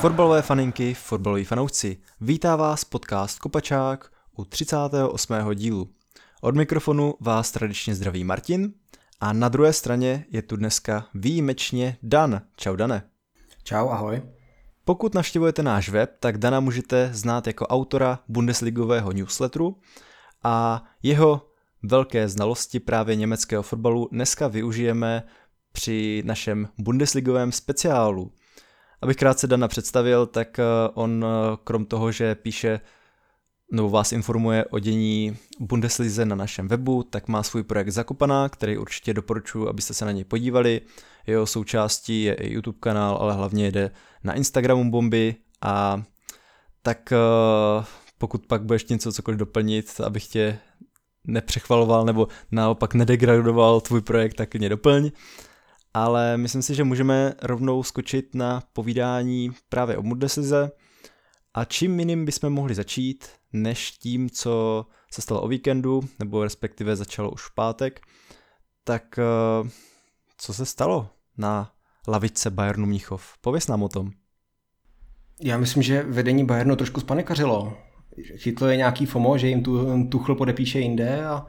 Fotbalové faninky, fotbaloví fanoušci, vítá vás podcast Kopačák u 38. dílu. Od mikrofonu vás tradičně zdraví Martin a na druhé straně je tu dneska výjimečně Dan. Čau Dane. Čau, ahoj. Pokud navštěvujete náš web, tak Dana můžete znát jako autora Bundesligového newsletteru a jeho velké znalosti právě německého fotbalu dneska využijeme při našem Bundesligovém speciálu. Abych krátce Dana představil, tak eh, on eh, krom toho, že píše nebo vás informuje o dění Bundeslize na našem webu, tak má svůj projekt Zakopaná, který určitě doporučuji, abyste se na něj podívali. Jeho součástí je i YouTube kanál, ale hlavně jde na Instagramu bomby a tak eh, pokud pak budeš něco cokoliv doplnit, abych tě nepřechvaloval nebo naopak nedegradoval tvůj projekt, tak mě doplň. Ale myslím si, že můžeme rovnou skočit na povídání právě o Bundeslize. A čím jiným bychom mohli začít, než tím, co se stalo o víkendu, nebo respektive začalo už v pátek, tak eh, co se stalo na lavice Bayernu Mnichov? Pověz nám o tom. Já myslím, že vedení Bayernu trošku spanikařilo. Chytlo je nějaký FOMO, že jim tu Tuchl podepíše jinde a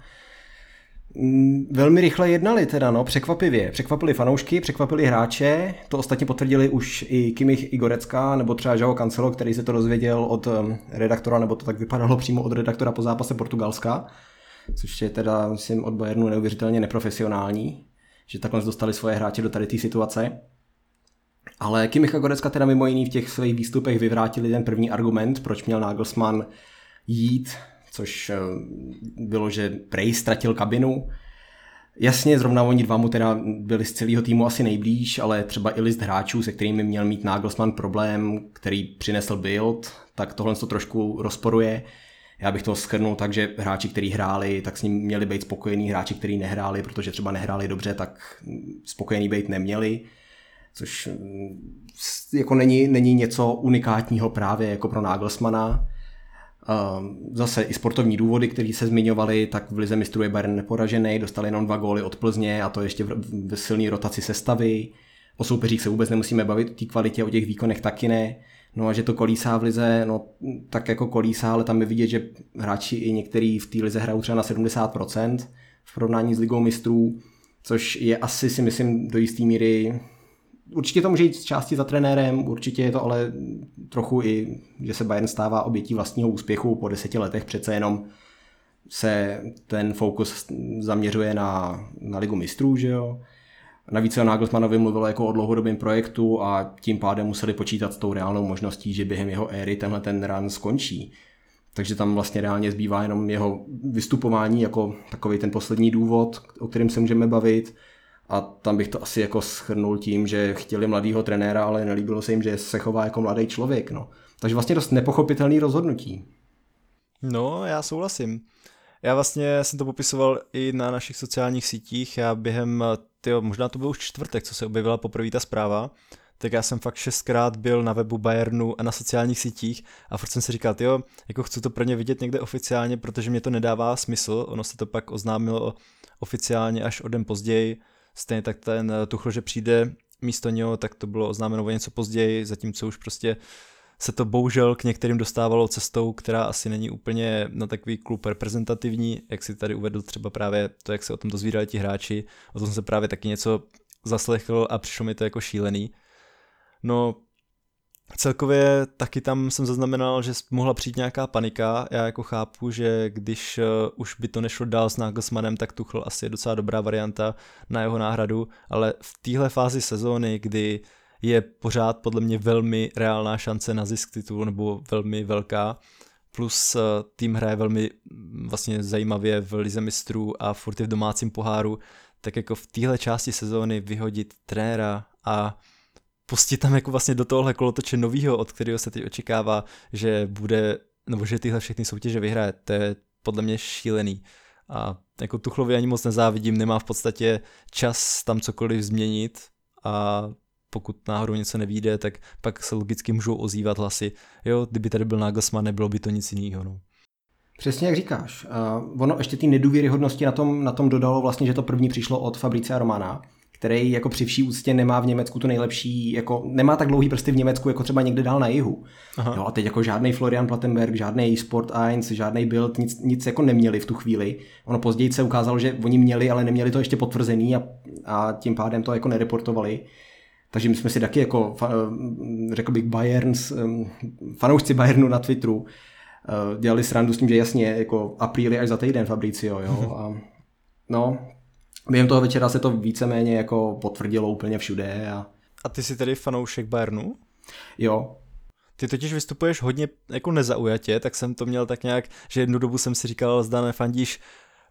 Velmi rychle jednali teda, no, překvapivě. Překvapili fanoušky, překvapili hráče, to ostatně potvrdili už i Kimich Igorecka, nebo třeba Joao Cancelo, který se to dozvěděl od redaktora, nebo to tak vypadalo přímo od redaktora po zápase Portugalska, což je teda, myslím, od Bayernu neuvěřitelně neprofesionální, že takhle dostali svoje hráče do tady té situace. Ale Kimicha Gorecka teda mimo jiný v těch svých výstupech vyvrátili ten první argument, proč měl Nagelsmann jít, což eh, bylo, že Prej ztratil kabinu. Jasně, zrovna oni dva mu teda byli z celého týmu asi nejblíž, ale třeba i list hráčů, se kterými měl mít Nagelsmann problém, který přinesl Bild, tak tohle to trošku rozporuje. Já bych to schrnul tak, že hráči, kteří hráli, tak s ním měli být spokojení, hráči, kteří nehráli, protože třeba nehráli dobře, tak spokojení být neměli což mm, jako není, není něco unikátního právě jako pro Nagelsmana. Zase i sportovní důvody, které se zmiňovaly, tak v Lize mistrů je Bayern neporažený, dostali jenom dva góly od Plzně a to ještě ve silné rotaci sestavy. O soupeřích se vůbec nemusíme bavit, o té kvalitě, o těch výkonech taky ne. No a že to kolísá v lize, no tak jako kolísá, ale tam je vidět, že hráči i některý v té lize hrajou třeba na 70% v porovnání s ligou mistrů, což je asi si myslím do jisté míry Určitě to může jít z části za trenérem, určitě je to ale trochu i, že se Bayern stává obětí vlastního úspěchu po deseti letech, přece jenom se ten fokus zaměřuje na, na ligu mistrů, že jo. Navíc o Nagelsmannovi mluvilo jako o dlouhodobém projektu a tím pádem museli počítat s tou reálnou možností, že během jeho éry tenhle ten run skončí. Takže tam vlastně reálně zbývá jenom jeho vystupování jako takový ten poslední důvod, o kterém se můžeme bavit a tam bych to asi jako schrnul tím, že chtěli mladýho trenéra, ale nelíbilo se jim, že se chová jako mladý člověk. No. Takže vlastně dost nepochopitelný rozhodnutí. No, já souhlasím. Já vlastně jsem to popisoval i na našich sociálních sítích. Já během, tyjo, možná to byl už čtvrtek, co se objevila poprvé ta zpráva, tak já jsem fakt šestkrát byl na webu Bayernu a na sociálních sítích a furt jsem si říkal, jo, jako chci to pro ně vidět někde oficiálně, protože mě to nedává smysl. Ono se to pak oznámilo oficiálně až o den později, Stejně tak ten eh, Tuchl, že přijde místo něho, tak to bylo oznámeno o něco později, zatímco už prostě se to bohužel k některým dostávalo cestou, která asi není úplně na takový klub reprezentativní, jak si tady uvedl třeba právě to, jak se o tom dozvídali ti hráči, o tom se právě taky něco zaslechl a přišlo mi to jako šílený. No, Celkově taky tam jsem zaznamenal, že mohla přijít nějaká panika. Já jako chápu, že když uh, už by to nešlo dál s Nagelsmannem, tak Tuchl asi je docela dobrá varianta na jeho náhradu, ale v téhle fázi sezóny, kdy je pořád podle mě velmi reálná šance na zisk titulu, nebo velmi velká, plus uh, tým hraje velmi mm, vlastně zajímavě v lize mistrů a furt je v domácím poháru, tak jako v téhle části sezóny vyhodit trenéra a pustit tam jako vlastně do tohohle kolotoče novýho, od kterého se teď očekává, že bude, nebo že tyhle všechny soutěže vyhraje, to je podle mě šílený. A jako Tuchlovi ani moc nezávidím, nemá v podstatě čas tam cokoliv změnit a pokud náhodou něco nevíde, tak pak se logicky můžou ozývat hlasy, jo, kdyby tady byl Nagelsmann, nebylo by to nic jiného. No. Přesně jak říkáš. Uh, ono ještě ty nedůvěryhodnosti na tom, na tom dodalo vlastně, že to první přišlo od Fabrice Romana, který jako při vší úctě nemá v Německu to nejlepší, jako nemá tak dlouhý prsty v Německu, jako třeba někde dál na jihu. Aha. Jo, a teď jako žádný Florian Plattenberg, žádný Sport 1, žádný Bild, nic, nic jako neměli v tu chvíli. Ono později se ukázalo, že oni měli, ale neměli to ještě potvrzený a, a tím pádem to jako nereportovali. Takže my jsme si taky jako, řekl bych, Bayerns, fanoušci Bayernu na Twitteru, eh, dělali srandu s tím, že jasně, jako apríli až za týden Fabricio, jo. A, no, během toho večera se to víceméně jako potvrdilo úplně všude. A, a ty jsi tedy fanoušek Bayernu? Jo, ty totiž vystupuješ hodně jako nezaujatě, tak jsem to měl tak nějak, že jednu dobu jsem si říkal, zda nefandíš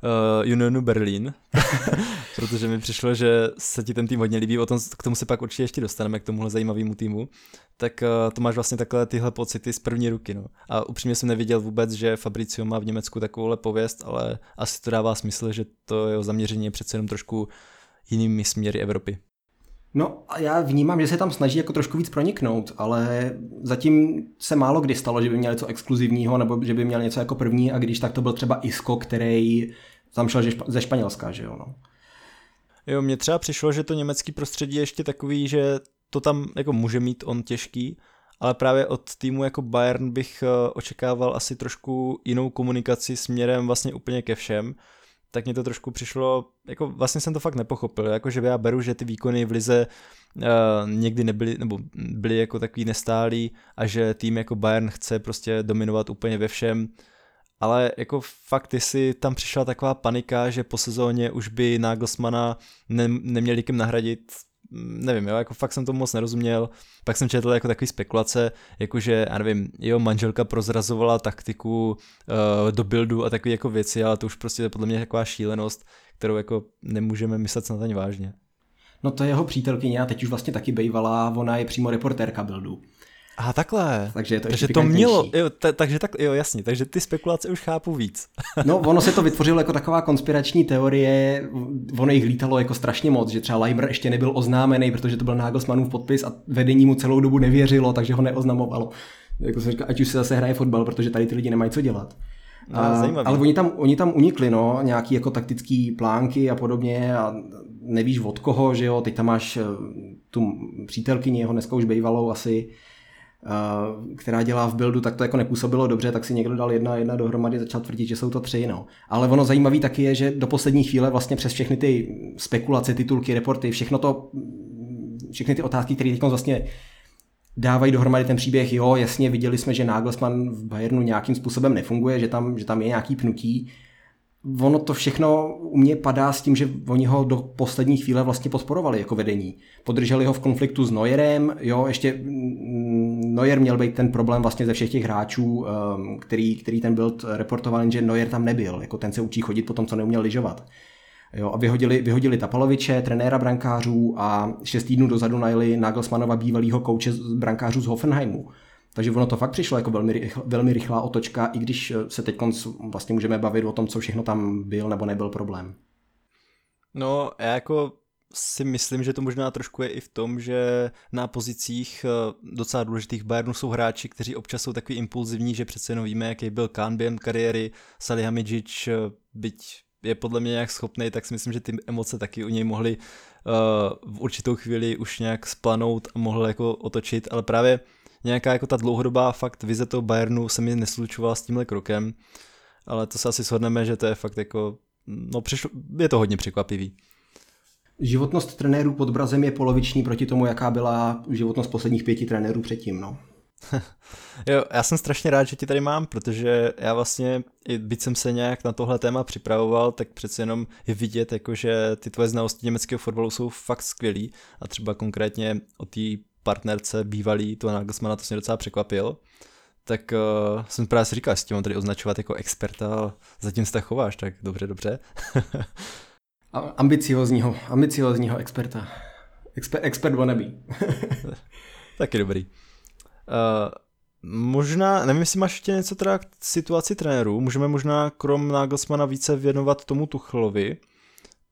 uh, Unionu Berlin, protože mi přišlo, že se ti ten tým hodně líbí, o tom, k tomu se pak určitě ještě dostaneme, k tomuhle zajímavému týmu, tak uh, to máš vlastně takhle tyhle pocity z první ruky. No. A upřímně jsem neviděl vůbec, že Fabricio má v Německu takovouhle pověst, ale asi to dává smysl, že to jeho zaměření je přece jenom trošku jinými směry Evropy. No a já vnímám, že se tam snaží jako trošku víc proniknout, ale zatím se málo kdy stalo, že by měl něco exkluzivního nebo že by měl něco jako první a když tak to byl třeba Isco, který tam šel ze Španělska, že jo. No. Jo, mně třeba přišlo, že to německý prostředí je ještě takový, že to tam jako může mít on těžký, ale právě od týmu jako Bayern bych eh, očekával asi trošku jinou komunikaci směrem vlastně úplně ke všem, tak mě to trošku přišlo, jako vlastně jsem to fakt nepochopil, jako že já beru, že ty výkony v lize uh, někdy nebyly, nebo byly jako takový nestálý a že tým jako Bayern chce prostě dominovat úplně ve všem, ale jako fakt, jestli tam přišla taková panika, že po sezóně už by Nagelsmana ne, neměli kým nahradit, nevím, jo, jako fakt jsem tomu moc nerozuměl. Pak jsem četl jako takový spekulace, jakože, já nevím, jeho manželka prozrazovala taktiku uh, do buildu a takové jako věci, ale to už prostě je podle mě taková šílenost, kterou jako nemůžeme myslet snad ani vážně. No to je jeho přítelkyně a teď už vlastně taky bejvala, ona je přímo reportérka buildu. A takhle. Takže, je to takže to mělo, jo, t- takže tak, jo, jasně, takže ty spekulace už chápu víc. no, ono se to vytvořilo jako taková konspirační teorie, ono jich lítalo jako strašně moc, že třeba Leimer ještě nebyl oznámený, protože to byl Nagelsmannův podpis a vedení mu celou dobu nevěřilo, takže ho neoznamovalo. Jako se říká, ať už se zase hraje fotbal, protože tady ty lidi nemají co dělat. A, a, ale oni tam, oni tam unikli, no, nějaký jako taktický plánky a podobně a nevíš od koho, že jo, teď tam máš eh, tu přítelkyni, jeho dneska už bývalou asi, která dělá v buildu, tak to jako nepůsobilo dobře, tak si někdo dal jedna jedna dohromady, začal tvrdit, že jsou to tři. No. Ale ono zajímavé taky je, že do poslední chvíle vlastně přes všechny ty spekulace, titulky, reporty, všechno to, všechny ty otázky, které teď vlastně dávají dohromady ten příběh, jo, jasně, viděli jsme, že Nagelsmann v Bayernu nějakým způsobem nefunguje, že tam, že tam je nějaký pnutí, ono to všechno u mě padá s tím, že oni ho do poslední chvíle vlastně podporovali jako vedení. Podrželi ho v konfliktu s Neuerem, jo, ještě mm, Neuer měl být ten problém vlastně ze všech těch hráčů, um, který, který ten byl reportoval, že Neuer tam nebyl, jako ten se učí chodit po tom, co neuměl lyžovat. Jo, a vyhodili, vyhodili Tapaloviče, trenéra brankářů a šest týdnů dozadu najeli Nagelsmanova bývalého kouče brankářů z Hoffenheimu. Takže ono to fakt přišlo jako velmi, rychl, velmi rychlá otočka, i když eh, se teď vlastně můžeme bavit o tom, co všechno tam byl nebo nebyl problém. No, já jako si myslím, že to možná trošku je i v tom, že na pozicích eh, docela důležitých Bayernu jsou hráči, kteří občas jsou takový impulzivní, že přece jenom víme, jaký byl Kahn během kariéry, Salihamidzic, eh, byť je podle mě nějak schopný, tak si myslím, že ty emoce taky u něj mohly uh, v určitou chvíli už nějak splanout a mohl jako otočit, ale právě nějaká jako ta dlouhodobá fakt vize toho Bayernu se mi neslučovala s tímhle krokem, ale to se asi shodneme, že to je fakt jako, no přišlo, je to hodně překvapivý. Životnost trenérů pod Brazem je poloviční proti tomu, jaká byla životnost posledních pěti trenérů předtím, no. jo, já jsem strašně rád, že ti tady mám, protože já vlastně, i byť jsem se nějak na tohle téma připravoval, tak přece jenom je vidět, jako, že ty tvoje znalosti německého fotbalu jsou fakt skvělý a třeba konkrétně o té partnerce bývalý, to Nagelsmana, to se mě docela překvapil, tak uh, jsem právě si říkal, jestli mám tady označovat jako experta, zatím se tak chováš, tak dobře, dobře. ambiciozního, ambiciozního experta. Exper, expert wannabe. Taky dobrý. Uh, možná, nevím, jestli máš ještě něco teda k situaci trenérů, můžeme možná krom Nagelsmana více věnovat tomu Tuchlovi,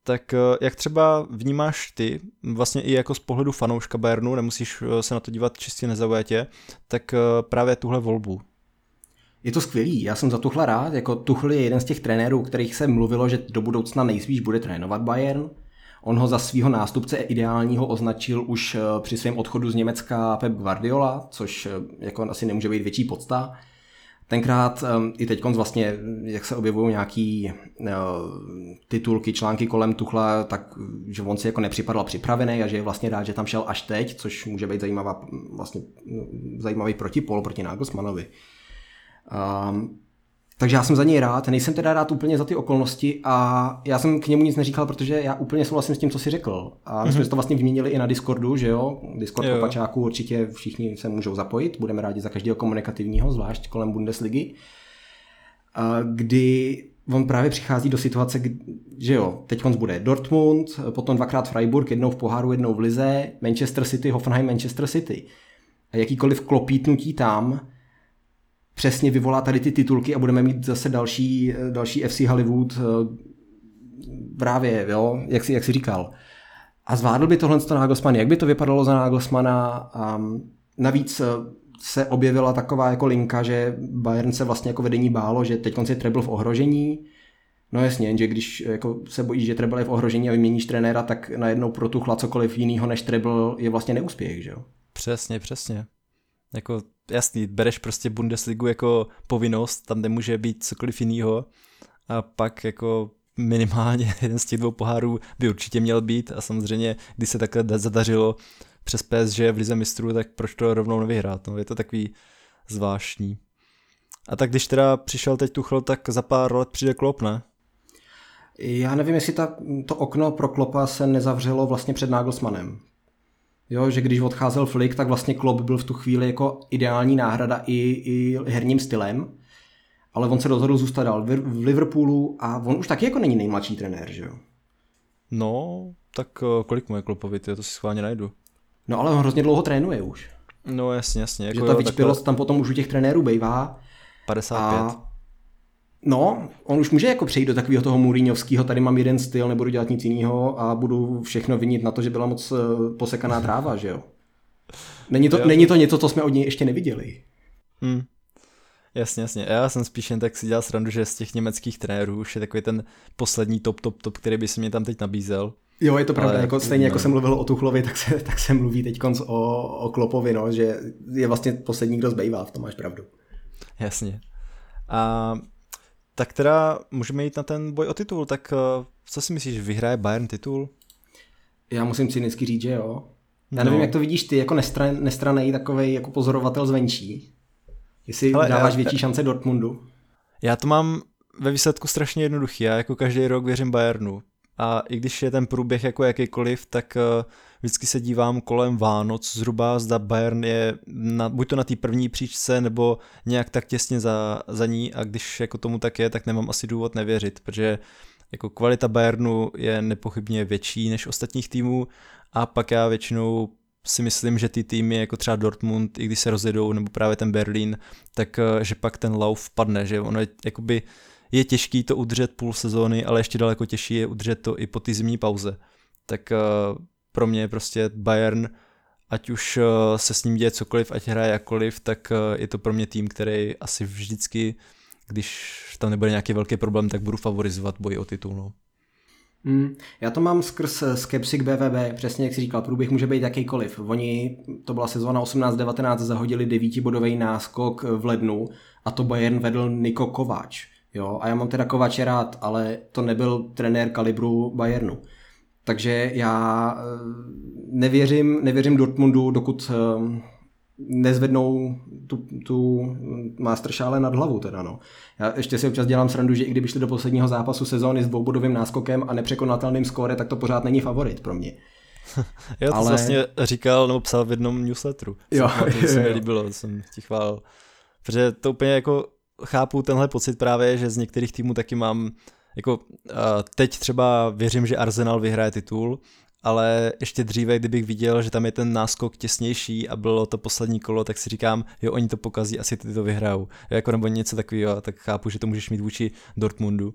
tak eh, jak třeba vnímáš ty, vlastně i jako z pohledu fanouška Bayernu, nemusíš eh, se na to dívat čistě nezaujatě, tak eh, právě tuhle volbu? Je to skvělý, já jsem za Tuchla rád, jako Tuchl je jeden z těch trenérů, kterých se mluvilo, že do budoucna nejspíš bude trénovat Bayern. On ho za svého nástupce ideálního označil už při svém odchodu z Německa Pep Guardiola, což jako asi nemůže být větší podsta. Tenkrát i teď vlastně, jak se objevují nějaký uh, titulky, články kolem Tuchla, tak že on si jako nepřipadal připravený a že je vlastně rád, že tam šel až teď, což může být zajímavá, vlastně zajímavý protipol proti Nagelsmanovi. Takže já jsem za něj rád, nejsem teda rád úplně za ty okolnosti a já jsem k němu nic neříkal, protože já úplně souhlasím s tím, co si řekl. A my mm-hmm. jsme mhm. to vlastně vyměnili i na Discordu, že jo? Discord jo. pačáků určitě všichni se můžou zapojit, budeme rádi za každého komunikativního, zvlášť kolem Bundesligy. Kdy on právě přichází do situace, že jo, teď bude Dortmund, potom dvakrát Freiburg, jednou v poháru, jednou v Lize, Manchester City, Hoffenheim, Manchester City. A jakýkoliv klopítnutí tam, přesně vyvolá tady ty titulky a budeme mít zase další, další FC Hollywood eh, právě, jo, jak si, jak si říkal. A zvládl by tohle to Nagelsmann, jak by to vypadalo za Nagelsmana? Um, navíc eh, se objevila taková jako linka, že Bayern se vlastně jako vedení bálo, že teď konci treble v ohrožení. No jasně, že když jako se bojíš, že treble je v ohrožení a vyměníš trenéra, tak najednou pro tuchla cokoliv jiného než treble je vlastně neúspěch, že jo? Přesně, přesně. Jako jasný, bereš prostě Bundesligu jako povinnost, tam nemůže být cokoliv jiného a pak jako minimálně jeden z těch dvou pohárů by určitě měl být a samozřejmě, když se takhle zadařilo přes PSG v Lize mistrů, tak proč to rovnou nevyhrát, no, je to takový zvláštní. A tak když teda přišel teď Tuchel, tak za pár let přijde Klopp, ne? Já nevím, jestli ta, to okno pro Klopa se nezavřelo vlastně před Nagelsmannem. Jo, že když odcházel Flick, tak vlastně Klopp byl v tu chvíli jako ideální náhrada i, i herním stylem, ale on se rozhodl zůstat dál v Liverpoolu a on už taky jako není nejmladší trenér, že jo? No, tak eh, kolik mu je Kloppovi, to si schválně najdu. No ale on hrozně dlouho trénuje už. No jasně, jasně. Jako že ta vyčpilost takhle... tam potom už u těch trenérů bývá. 55. A No, on už může jako přejít do takového toho Mourinhovského, tady mám jeden styl, nebudu dělat nic jiného a budu všechno vinit na to, že byla moc eh, posekaná tráva, že jo? Není to, jo. není to něco, co jsme od něj ještě neviděli. Hmm. Jasně, jasně. Já jsem spíš jen tak si dělal srandu, že z těch německých trenérů už je takový ten poslední top, top, top, který by si mě tam teď nabízel. Jo, je to pravda, Ale, jako stejně jako jsem mluvil o Tuchlovi, tak se, tak se mluví teď o, o Klopovi, no, že je vlastně poslední, kdo zbývá, v tom máš pravdu. Jasně. A tak teda můžeme jít na ten boj o titul, tak eh, co si myslíš, vyhraje Bayern titul? Já musím cynicky říct, že jo. Já nevím, no. jak to vidíš ty, jako nestran, nestranej takový jako pozorovatel zvenčí. Jestli Ale dáváš já, větší šance Dortmundu. Já to mám ve výsledku strašně jednoduchý. Já jako každý rok věřím Bayernu. A i když je ten průběh jako jakýkoliv, tak uh, vždycky se dívám kolem Vánoc zhruba, zda Bayern je na, buď to na té první příčce, nebo nějak tak těsně za, za ní a když jako tomu tak je, tak nemám asi důvod nevěřit, protože jako kvalita Bayernu je nepochybně větší než ostatních týmů a pak já většinou si myslím, že ty týmy jako třeba Dortmund, i když se rozjedou, nebo právě ten Berlín, tak eh, že pak ten lauf padne, že ono je jakoby je těžký to udržet půl sezóny, ale ještě daleko těžší je udržet to i po té zimní pauze. Tak uh, pro mě prostě Bayern, ať už uh, se s ním děje cokoliv, ať hraje jakkoliv, tak uh, je to pro mě tým, který asi vždycky, když tam nebude nějaký velký problém, tak budu favorizovat boj o titul. No. Mm, já to mám skrz skepsy k BVB, přesně jak si říkal, průběh může být jakýkoliv. Oni, to byla sezóna 18-19, zahodili devítibodový náskok v lednu a to Bayern vedl Niko Kováč. Jo, a já mám teda Kovače rád, ale to nebyl trenér kalibru Bayernu. Takže já eh, nevěřím, nevěřím Dortmundu, dokud eh, nezvednou tu, tu masteršále nad hlavu teda no. Já ještě si občas dělám srandu, že i kdyby šli do posledního zápasu sezóny s dvoubodovým náskokem a nepřekonatelným skóre, tak to pořád není favorit pro mě. jo, to Ale... vlastně říkal nebo psal v jednom newsletteru. Jo, to se mi líbilo, jsem ti chválil. Protože to úplně jako chápu tenhle pocit právě, že z některých týmů taky mám, jako teď třeba věřím, že Arsenal vyhraje titul, ale ještě dříve, kdybych viděl, že tam je ten náskok těsnější a bylo to poslední kolo, tak si říkám, jo, oni to pokazí, asi ty to vyhrajou. Jako nebo něco takového, tak chápu, že to můžeš mít vůči Dortmundu.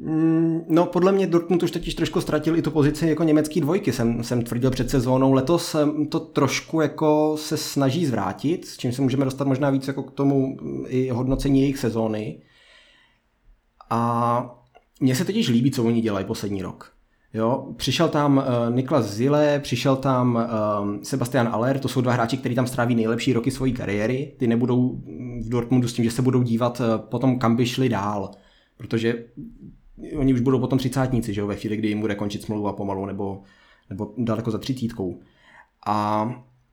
Mm, no, podle mě Dortmund už totiž trošku ztratil i tu pozici jako německý dvojky, jsem, jsem tvrdil před sezónou. Letos to trošku jako se snaží zvrátit, s čím se můžeme dostat možná víc jako k tomu mm, i hodnocení jejich sezóny. A mně se totiž líbí, co oni dělají poslední rok. Jo, přišel tam uh, Niklas Zile, přišel tam uh, Sebastian Aller, to jsou dva hráči, kteří tam stráví nejlepší roky své kariéry. Ty nebudou v Dortmundu s tím, že se budou dívat uh, potom, kam by šli dál. Protože oni už budou potom třicátníci, že jo, ve chvíli, kdy jim bude končit smlouva pomalu, nebo, nebo daleko za třicítkou. A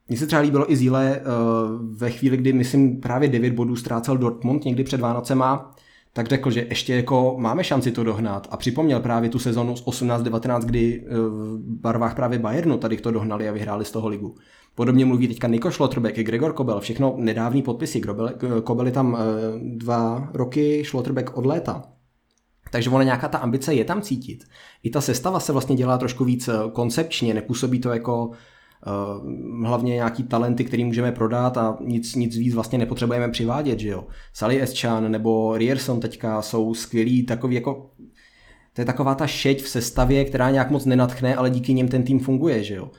mně se třeba líbilo i Zíle uh, ve chvíli, kdy, myslím, právě 9 bodů ztrácel Dortmund někdy před Vánocema, tak řekl, že ještě jako máme šanci to dohnat a připomněl právě tu sezonu z 18-19, kdy eh, v barvách právě Bayernu tady to dohnali a vyhráli z toho ligu. Podobně mluví teďka Niko Schlotterbeck i Gregor Kobel, všechno nedávní podpisy. Kobel je tam eh, dva roky, Schlotterbeck od léta. Takže ona nějaká ta ambice je tam cítit. I ta sestava se vlastně dělá trošku víc koncepčně, nepůsobí to jako Eh, hlavně nějaký talenty, který můžeme prodat a nic, nic víc vlastně nepotřebujeme přivádět, že jo. Sally Eschan nebo Rierson teďka jsou skvělí, takový jako to je taková ta šeť v sestavě, která nějak moc nenatchne, ale díky nim ten tým funguje, že jo.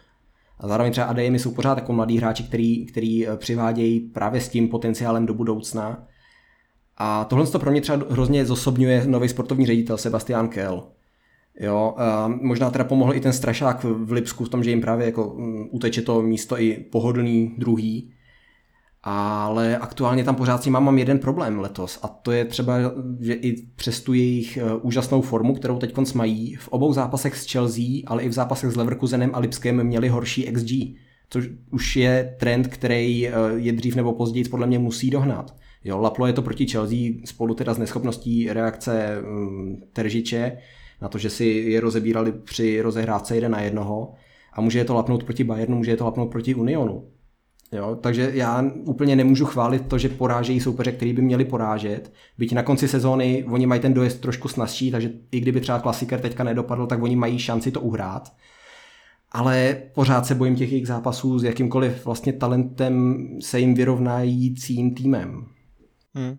A zároveň třeba ADM jsou pořád jako mladí hráči, který, který eh, přivádějí právě s tím potenciálem do budoucna. A tohle to pro mě třeba hrozně zosobňuje nový sportovní ředitel Sebastian Kell. Jo, a možná teda pomohl i ten strašák v Lipsku v tom, že jim právě jako mm, uteče to místo i pohodlný druhý, ale aktuálně tam pořád si mám, mám jeden problém letos a to je třeba, že i přes tu jejich e, úžasnou formu, kterou teď mají, v obou zápasech s Chelsea, ale i v zápasech s Leverkusenem a Lipskem měli horší XG, což už je trend, který e, je dřív nebo později podle mě musí dohnat. Jo, Laplo je to proti Chelsea spolu teda s neschopností reakce um, Teržiče, na to, že si je rozebírali při rozehrávce jeden na jednoho a může je to lapnout proti Bayernu, může je to lapnout proti Unionu. Jo, takže já úplně nemůžu chválit to, že porážejí soupeře, který by měli porážet. Byť na konci sezóny oni mají ten dojezd trošku snazší, takže i kdyby třeba klasiker teďka nedopadl, tak oni mají šanci to uhrát. Ale pořád se bojím těch jejich zápasů s jakýmkoliv vlastně talentem se jim vyrovnajícím týmem. Hmm.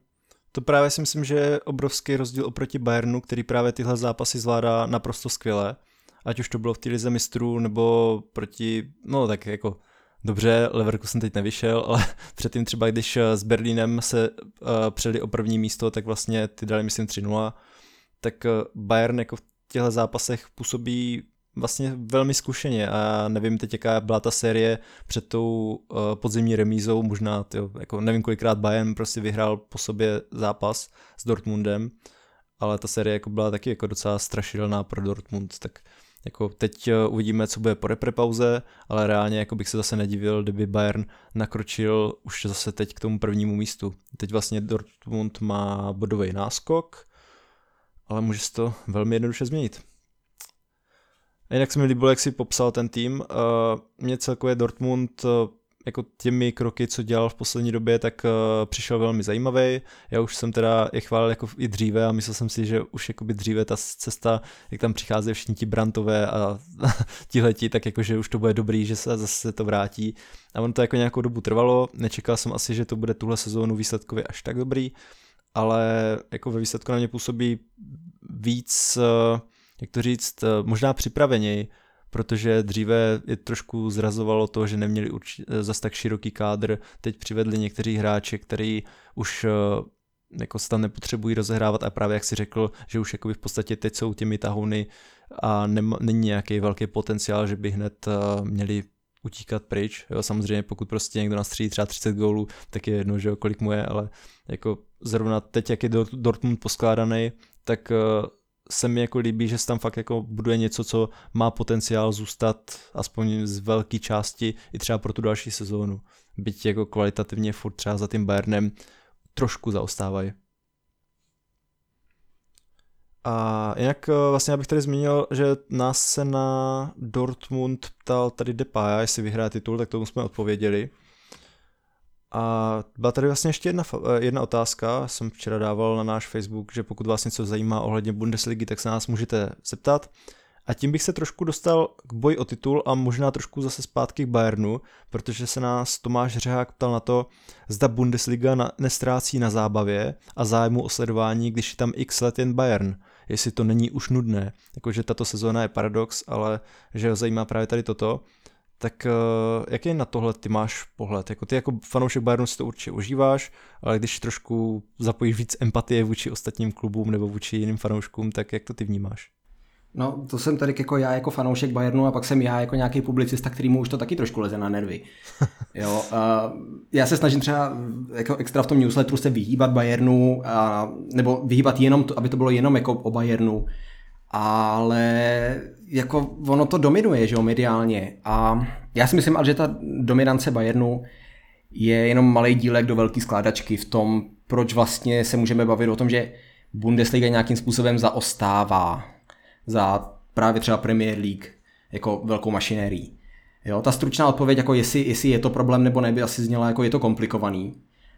To právě si myslím, že je obrovský rozdíl oproti Bayernu, který právě tyhle zápasy zvládá naprosto skvěle. Ať už to bylo v té lize mistrů, nebo proti, no tak jako Dobře, Leverkusen teď nevyšel, ale předtím třeba, když s Berlínem se uh, přeli o první místo, tak vlastně ty dali myslím 3-0, tak Bayern jako v těchto zápasech působí vlastně velmi zkušeně a nevím teď, jaká byla ta série před tou uh, podzimní remízou, možná, tyjo, jako nevím kolikrát Bayern prostě vyhrál po sobě zápas s Dortmundem, ale ta série jako byla taky jako docela strašidelná pro Dortmund, tak jako teď uh, uvidíme, co bude po reprepauze, ale reálně jako bych se zase nedivil, kdyby Bayern nakročil už zase teď k tomu prvnímu místu. Teď vlastně Dortmund má bodový náskok, ale může se to velmi jednoduše změnit. Jinak se mi líbilo, jak si popsal ten tým. Uh, mě celkově Dortmund uh, jako těmi kroky, co dělal v poslední době, tak uh, přišel velmi zajímavý. Já už jsem teda je chválil jako i dříve a myslel jsem si, že už jakoby dříve ta cesta, jak tam přicházejí všichni ti Brantové a tihleti, tak jakože už to bude dobrý, že se zase to vrátí. A ono to jako nějakou dobu trvalo, nečekal jsem asi, že to bude tuhle sezónu výsledkově až tak dobrý, ale jako ve výsledku na mě působí víc uh, jak to říct, eh, možná připraveněji, protože dříve je trošku zrazovalo to, že neměli urči- eh, zas tak široký kádr, teď přivedli někteří hráči, který už eh, jako se tam nepotřebují rozehrávat a právě jak si řekl, že už jakoby v podstatě teď jsou těmi tahouny a nem- není nějaký velký potenciál, že by hned měli utíkat pryč. Jo, samozřejmě pokud prostě někdo nastřílí třeba 30 gólů, tak je jedno, že jo, kolik mu je, ale jako zrovna teď, jak je Dortmund poskládaný, tak se mi jako líbí, že se tam fakt jako buduje něco, co má potenciál zůstat aspoň z velké části i třeba pro tu další sezónu. Byť jako kvalitativně furt třeba za tím Bayernem trošku zaostávají. A jinak eh, vlastně abych tady zmínil, že nás se na Dortmund ptal tady Depay, jestli vyhraje titul, tak tomu jsme odpověděli. A byla tady vlastně ještě jedna, eh, jedna otázka, jsem včera dával na náš Facebook, že pokud vás něco zajímá ohledně Bundesligy, tak se nás můžete zeptat. A tím bych se trošku dostal k boji o titul a možná trošku zase zpátky k Bayernu, protože se nás Tomáš Řehák ptal na to, zda Bundesliga na, nestrácí na zábavě a zájmu o sledování, když je tam x let jen Bayern. Jestli to není už nudné. Jakože tato sezóna je paradox, ale že ho zajímá právě tady toto. Tak uh, jaký na tohle ty máš pohled? Jako ty jako fanoušek Bayernu si to určitě užíváš, ale když trošku zapojíš víc empatie vůči ostatním klubům nebo vůči jiným fanouškům, tak jak to ty vnímáš? No, to jsem tady jako já jako fanoušek Bayernu a pak jsem já jako nějaký publicista, který mu už to taky trošku leze na nervy. Jo, a já se snažím třeba jako extra v tom newsletteru se vyhýbat Bayernu, a, nebo vyhýbat jenom, to, aby to bylo jenom jako o Bayernu, ale jako ono to dominuje, že jo, mediálně. A já si myslím, že ta dominance Bayernu je jenom malý dílek do velké skládačky v tom, proč vlastně se můžeme bavit o tom, že Bundesliga nějakým způsobem zaostává za právě třeba Premier League jako velkou mašinérií. Jo, ta stručná odpověď, jako jestli, jestli je to problém nebo ne, by asi zněla jako je to komplikovaný,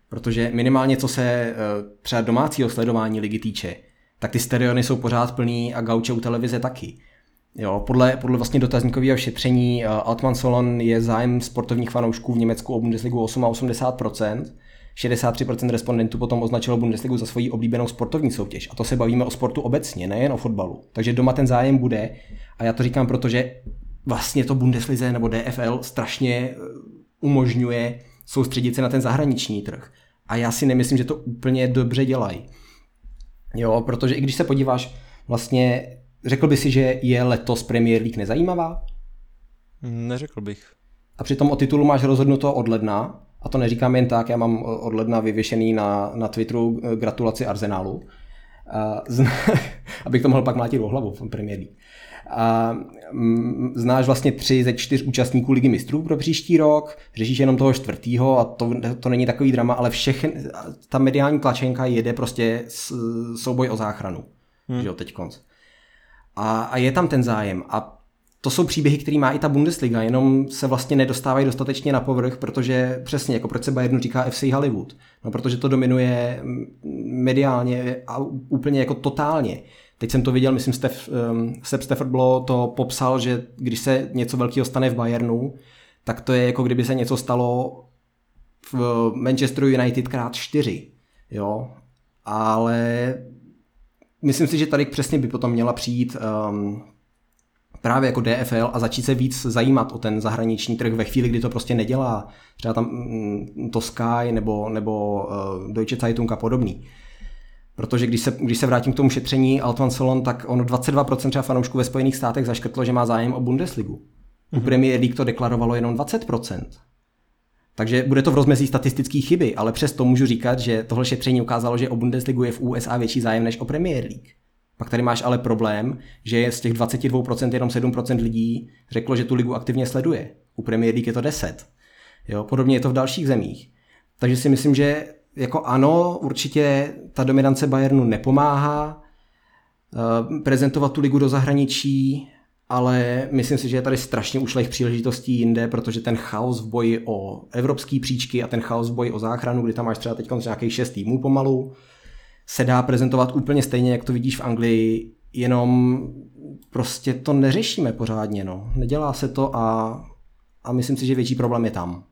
protože minimálně co se eh, třeba domácího sledování ligy týče, tak ty stadiony jsou pořád plný a gauče u televize taky. Jo, podle, podle vlastně dotazníkového šetření uh, Altman Solon je zájem sportovních fanoušků v Německu o Bundesligu 8 a 80%. 63% respondentů potom označilo Bundesligu za svoji oblíbenou sportovní soutěž. A to se bavíme o sportu obecně, nejen o fotbalu. Takže doma ten zájem bude. A já to říkám, protože vlastně to Bundeslize nebo DFL strašně eh, umožňuje soustředit se na ten zahraniční trh. A já si nemyslím, že to úplně dobře dělají. Jo, protože i když se podíváš, vlastně řekl by si, že je letos Premier League nezajímavá? Neřekl bych. A přitom o titulu máš rozhodnuto od ledna, a to neříkám jen tak, já mám od ledna vyvěšený na, na Twitteru eh, gratulaci Arsenálu, zna, abych to mohl pak mlátit o hlavu v Premier League. A mm, znáš vlastně tři ze čtyř účastníků Ligy mistrů pro příští rok, řešíš jenom toho čtvrtýho a to, to není takový drama, ale všechny, ta mediální tlačenka jede prostě souboj o záchranu, hmm. že jo, teď konc. A, a je tam ten zájem a to jsou příběhy, které má i ta Bundesliga, jenom se vlastně nedostávají dostatečně na povrch, protože přesně, jako proč se Bayernu říká FC Hollywood, no protože to dominuje mediálně a úplně jako totálně. Teď jsem to viděl, myslím, Steph, um, Steph Stafford Blow to popsal, že když se něco velkého stane v Bayernu, tak to je jako kdyby se něco stalo v Manchesteru United krát čtyři. Jo? Ale myslím si, že tady přesně by potom měla přijít um, právě jako DFL a začít se víc zajímat o ten zahraniční trh ve chvíli, kdy to prostě nedělá. Třeba tam mm, to Sky nebo, nebo uh, Deutsche Zeitung a podobný. Protože když se, když se vrátím k tomu šetření Altman Solon, tak ono 22% třeba fanoušků ve Spojených státech zaškrtlo, že má zájem o Bundesligu. Mm-hmm. U mhm. Premier League to deklarovalo jenom 20%. Takže bude to v rozmezí statistické chyby, ale přesto můžu říkat, že tohle šetření ukázalo, že o Bundesligu je v USA větší zájem než o Premier League. Pak tady máš ale problém, že z těch 22% jenom 7% lidí řeklo, že tu ligu aktivně sleduje. U Premier League je to 10. Jo, podobně je to v dalších zemích. Takže si myslím, že jako ano, určitě ta dominance Bayernu nepomáhá uh, prezentovat tu ligu do zahraničí, ale myslím si, že je tady strašně ušlejch příležitostí jinde, protože ten chaos v boji o evropský příčky a ten chaos v boji o záchranu, kdy tam máš třeba teď nějakých šest týmů pomalu, se dá prezentovat úplně stejně, jak to vidíš v Anglii, jenom prostě to neřešíme pořádně, no. Nedělá se to a, a myslím si, že větší problém je tam.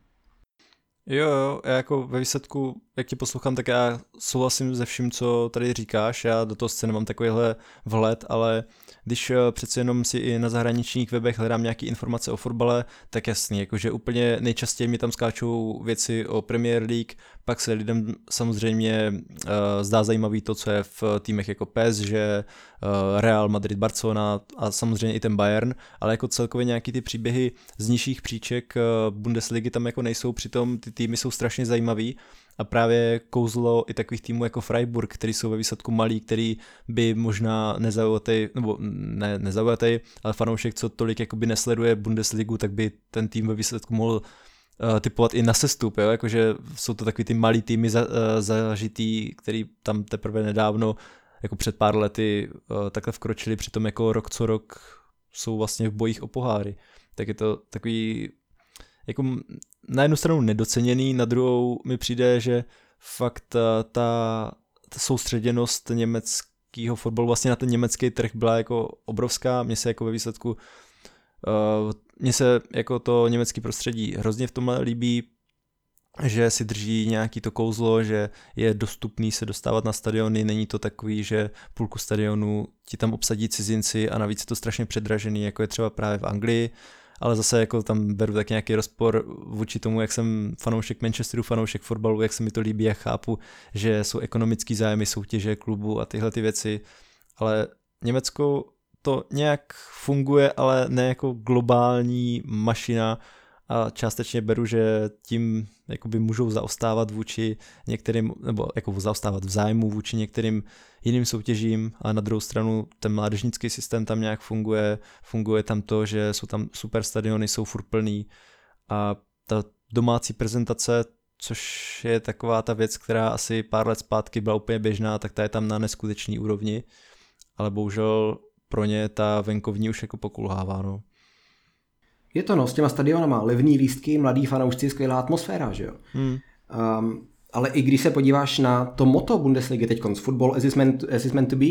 Jo, jo, já jako ve výsledku, jak tě poslouchám, tak já souhlasím se vším, co tady říkáš, já do toho scény nemám takovýhle vhled, ale když eh, přece jenom si i na zahraničních webech hledám nějaké informace o fotbale, tak jasný, jakože úplně nejčastěji mi tam skáčou věci o Premier League, pak se lidem samozřejmě uh, zdá zajímavý to, co je v týmech jako že uh, Real Madrid, Barcelona a samozřejmě i ten Bayern, ale jako celkově nějaký ty příběhy z nižších příček uh, Bundesligy tam jako nejsou, přitom ty týmy jsou strašně zajímavý a právě kouzlo i takových týmů jako Freiburg, který jsou ve výsledku malí, který by možná nezaujatý, nebo ne, nezaujatý, ale fanoušek, co tolik jakoby nesleduje Bundesligu, tak by ten tým ve výsledku mohl uh, typovat i na sestup, jo? jakože jsou to takový ty malý týmy za, uh, zažitý, který tam teprve nedávno, jako před pár lety uh, takhle vkročili, přitom jako rok co rok jsou vlastně v bojích o poháry. Tak je to takový jako na jednu stranu nedoceněný, na druhou mi přijde, že fakt ta, ta, ta soustředěnost německého fotbalu vlastně na ten německý trh byla jako obrovská, mně se jako ve výsledku uh, mně se jako to německé prostředí hrozně v tomhle líbí, že si drží nějaký to kouzlo, že je dostupný se dostávat na stadiony, není to takový, že půlku stadionu ti tam obsadí cizinci a navíc je to strašně předražený, jako je třeba právě v Anglii, ale zase jako tam beru tak nějaký rozpor vůči tomu, jak jsem fanoušek Manchesteru, fanoušek fotbalu, jak se mi to líbí a chápu, že jsou ekonomický zájmy soutěže klubu a tyhle ty věci, ale Německo to nějak funguje, ale ne jako globální mašina a částečně beru, že tím jakoby můžou zaostávat vůči některým, nebo jako zaostávat v zájmu vůči některým jiným soutěžím a na druhou stranu ten mládežnický systém tam nějak funguje, funguje tam to, že jsou tam super stadiony, jsou furt plný. A ta domácí prezentace, což je taková ta věc, která asi pár let zpátky byla úplně běžná, tak ta je tam na neskutečný úrovni, ale bohužel pro ně ta venkovní už jako pokulhává, no. Je to no, s těma stadionama, levní lístky, mladý fanoušci, skvělá atmosféra, že jo. Hmm. Um, ale i když se podíváš na to moto Bundesligy teď, football as is, meant, as is meant to be,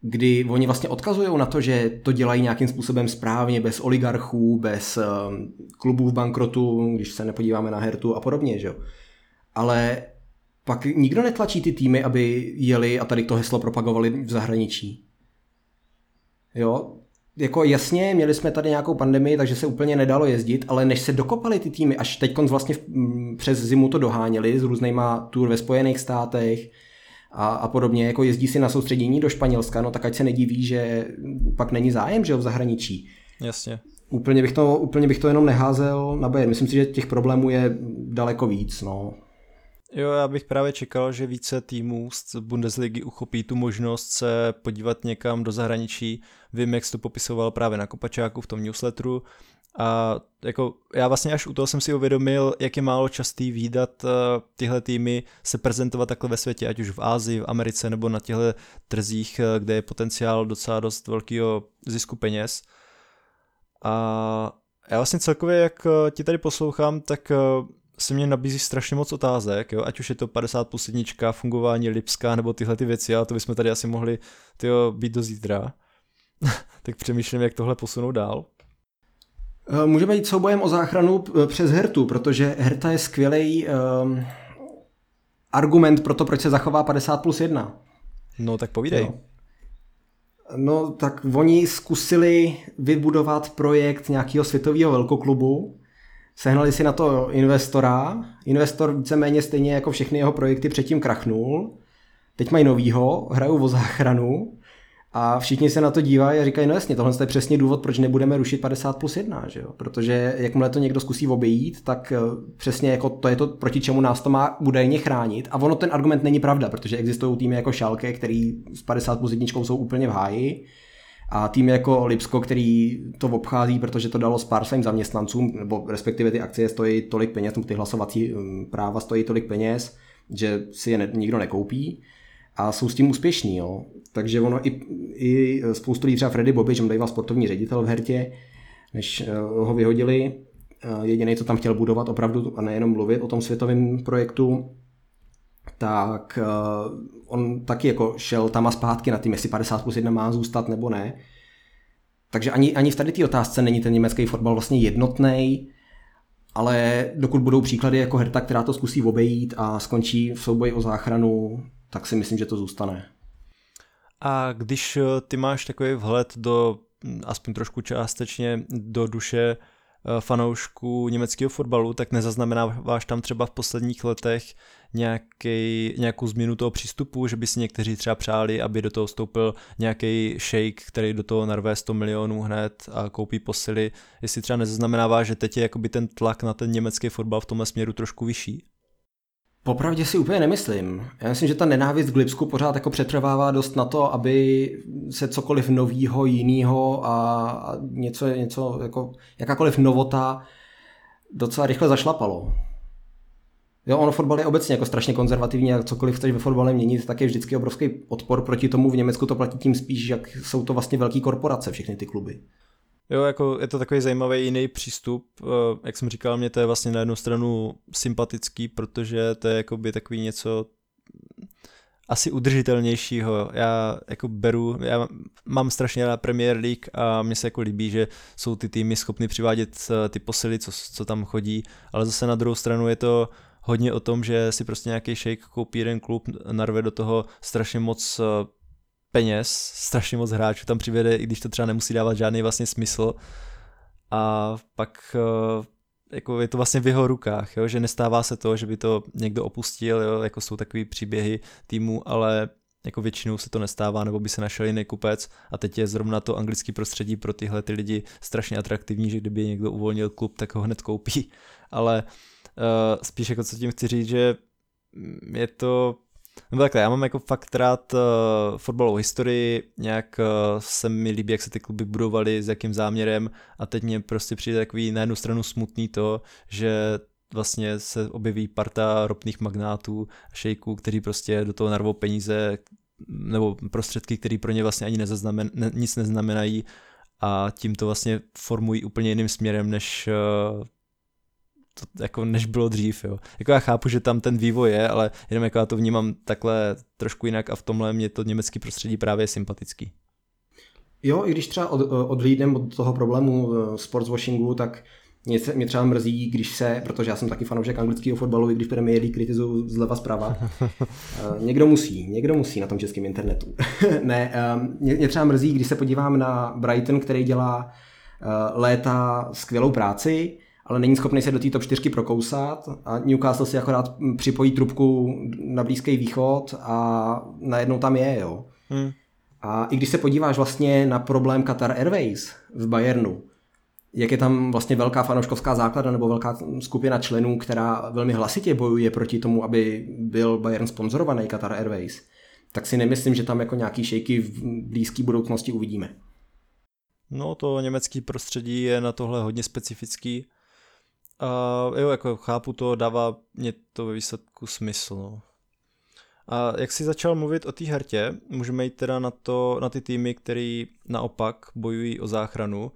kdy oni vlastně odkazují na to, že to dělají nějakým způsobem správně, bez oligarchů, bez um, klubů v bankrotu, když se nepodíváme na Hertu a podobně, že jo. Ale pak nikdo netlačí ty týmy, aby jeli a tady to heslo propagovali v zahraničí. Jo, jako jasně, měli jsme tady nějakou pandemii, takže se úplně nedalo jezdit, ale než se dokopali ty týmy, až teď vlastně přes zimu to doháněli s různýma tour ve Spojených státech a, a podobně, jako jezdí si na soustředění do Španělska, no tak ať se nediví, že pak není zájem, že jo, v zahraničí. Jasně. Úplně bych to, úplně bych to jenom neházel na Bayern. Myslím si, že těch problémů je daleko víc, no. Jo, já bych právě čekal, že více týmů z Bundesligy uchopí tu možnost se podívat někam do zahraničí. Vím, jak jsi to popisoval právě na Kopačáku v tom newsletteru. A jako já vlastně až u toho jsem si uvědomil, jak je málo častý výdat uh, tyhle týmy se prezentovat takhle ve světě, ať už v Ázii, v Americe nebo na těchto trzích, uh, kde je potenciál docela dost velkého zisku peněz. A já vlastně celkově, jak uh, ti tady poslouchám, tak se mě nabízí strašně moc otázek, jo? ať už je to 50 plus jednička, fungování Lipska nebo tyhle ty věci, ale to bychom tady asi mohli tyjo, být do zítra. tak přemýšlím, jak tohle posunout dál. Eh, můžeme jít soubojem o záchranu eh, přes Hertu, protože Herta je skvělý um, argument pro to, proč se zachová 50 plus 1. No tak povídej. No. no tak oni zkusili vybudovat projekt nějakého světového velkoklubu, Sehnali si na to investora. Investor víceméně stejně jako všechny jeho projekty předtím krachnul. Teď mají novýho, hrajou o záchranu a všichni se na to dívají a říkají, no jasně, tohle je přesně důvod, proč nebudeme rušit 50 plus 1, že jo? protože jakmile to někdo zkusí obejít, tak eh, přesně jako to je to, proti čemu nás to má údajně chránit. A ono ten argument není pravda, protože existují týmy jako Šalke, který s 50 plus 1 jsou úplně v háji a tým jako Lipsko, který to obchází, protože to dalo pár svým zaměstnancům, nebo respektive ty akcie stojí tolik peněz, ty hlasovací um, práva stojí tolik peněz, že si je ne, nikdo nekoupí a jsou s tím úspěšní. Jo. Takže ono i, i spoustu lidí, třeba Freddy Bobič, on býval sportovní ředitel v Hertě, než uh, ho vyhodili, uh, jediný, co tam chtěl budovat opravdu a nejenom mluvit o tom světovém projektu, tak uh, on taky jako šel tam a zpátky na tým, jestli 50 plus 1 má zůstat nebo ne. Takže ani, ani v tady té otázce není ten německý fotbal vlastně jednotný, ale dokud budou příklady jako Herta, která to zkusí obejít a skončí v souboji o záchranu, tak si myslím, že to zůstane. A když eh, ty máš takový vhled do, hm, aspoň trošku částečně, do duše fanoušků německého fotbalu, tak nezaznamenáváš tam třeba v posledních letech nějaký, nějakou změnu toho přístupu, že by si někteří třeba přáli, aby do toho vstoupil nějaký shake, který do toho narve 100 milionů hned a koupí posily. Jestli třeba nezaznamenává, že teď je jakoby ten tlak na ten německý fotbal v tomhle směru trošku vyšší? Popravdě si úplně nemyslím. Já myslím, že ta nenávist k Lipsku pořád jako přetrvává dost na to, aby se cokoliv novýho, jinýho a něco, něco jako jakákoliv novota docela rychle zašlapalo. Jo, ono fotbal je obecně jako strašně konzervativní a cokoliv chceš ve fotbale měnit, tak je vždycky obrovský odpor proti tomu. V Německu to platí tím spíš, jak jsou to vlastně velké korporace, všechny ty kluby. Jo, jako je to takový zajímavý jiný přístup. Eh, jak jsem říkal, mě to je vlastně na jednu stranu sympatický, protože to je jakoby takový něco asi udržitelnějšího. Já jako beru, já mám strašně rád Premier League a mně se jako líbí, že jsou ty týmy schopny přivádět eh, ty posily, co, co tam chodí, ale zase na druhou stranu je to hodně o tom, že si prostě nějaký shake koupí jeden klub, narve do toho strašně moc eh, peněz, strašně moc hráčů tam přivede, i když to třeba nemusí dávat žádný vlastně smysl. A pak eh, jako je to vlastně v jeho rukách, jo? že nestává se to, že by to někdo opustil, jo? jako jsou takový příběhy týmu, ale jako většinou se to nestává, nebo by se našel jiný kupec a teď je zrovna to anglický prostředí pro tyhle ty lidi strašně atraktivní, že kdyby někdo uvolnil klub, tak ho hned koupí, ale uh, spíš jako co tím chci říct, že je to No takhle, já mám jako fakt rád uh, fotbalovou historii, nějak uh, se mi líbí, jak se ty kluby budovaly, s jakým záměrem a teď mě prostě přijde takový na jednu stranu smutný to, že vlastně se objeví parta ropných magnátů a šejků, který prostě do toho narvou peníze nebo prostředky, které pro ně vlastně ani nezaznamen, ne, nic neznamenají a tím to vlastně formují úplně jiným směrem, než uh, to, jako než bylo dřív, jo. Jako já chápu, že tam ten vývoj je, ale jenom jako já to vnímám takhle trošku jinak a v tomhle mě to německý prostředí právě je sympatický. Jo, i když třeba od, odhlídnem od toho problému eh, sportswashingu, tak mě, se, mě třeba mrzí, když se, protože já jsem taky fanoušek anglického fotbalu, i když Premier League kritizuju zleva zprava. Eh, někdo musí, někdo musí na tom českém internetu. ne, eh, mě, mě třeba mrzí, když se podívám na Brighton, který dělá léta skvělou práci, ale není schopný se do té top 4 prokousat a Newcastle si akorát připojí trubku na Blízký východ a najednou tam je, jo. Hmm. A i když se podíváš vlastně na problém Qatar Airways v Bayernu, jak je tam vlastně velká fanouškovská základa nebo velká skupina členů, která velmi hlasitě bojuje proti tomu, aby byl Bayern sponzorovaný Qatar Airways, tak si nemyslím, že tam jako nějaký šejky v blízké budoucnosti uvidíme. No to německý prostředí je na tohle hodně specifický Uh, jo, jako chápu to, dává mě to ve výsledku smysl. No. A jak jsi začal mluvit o té hertě, můžeme jít teda na, to, na ty týmy, který naopak bojují o záchranu.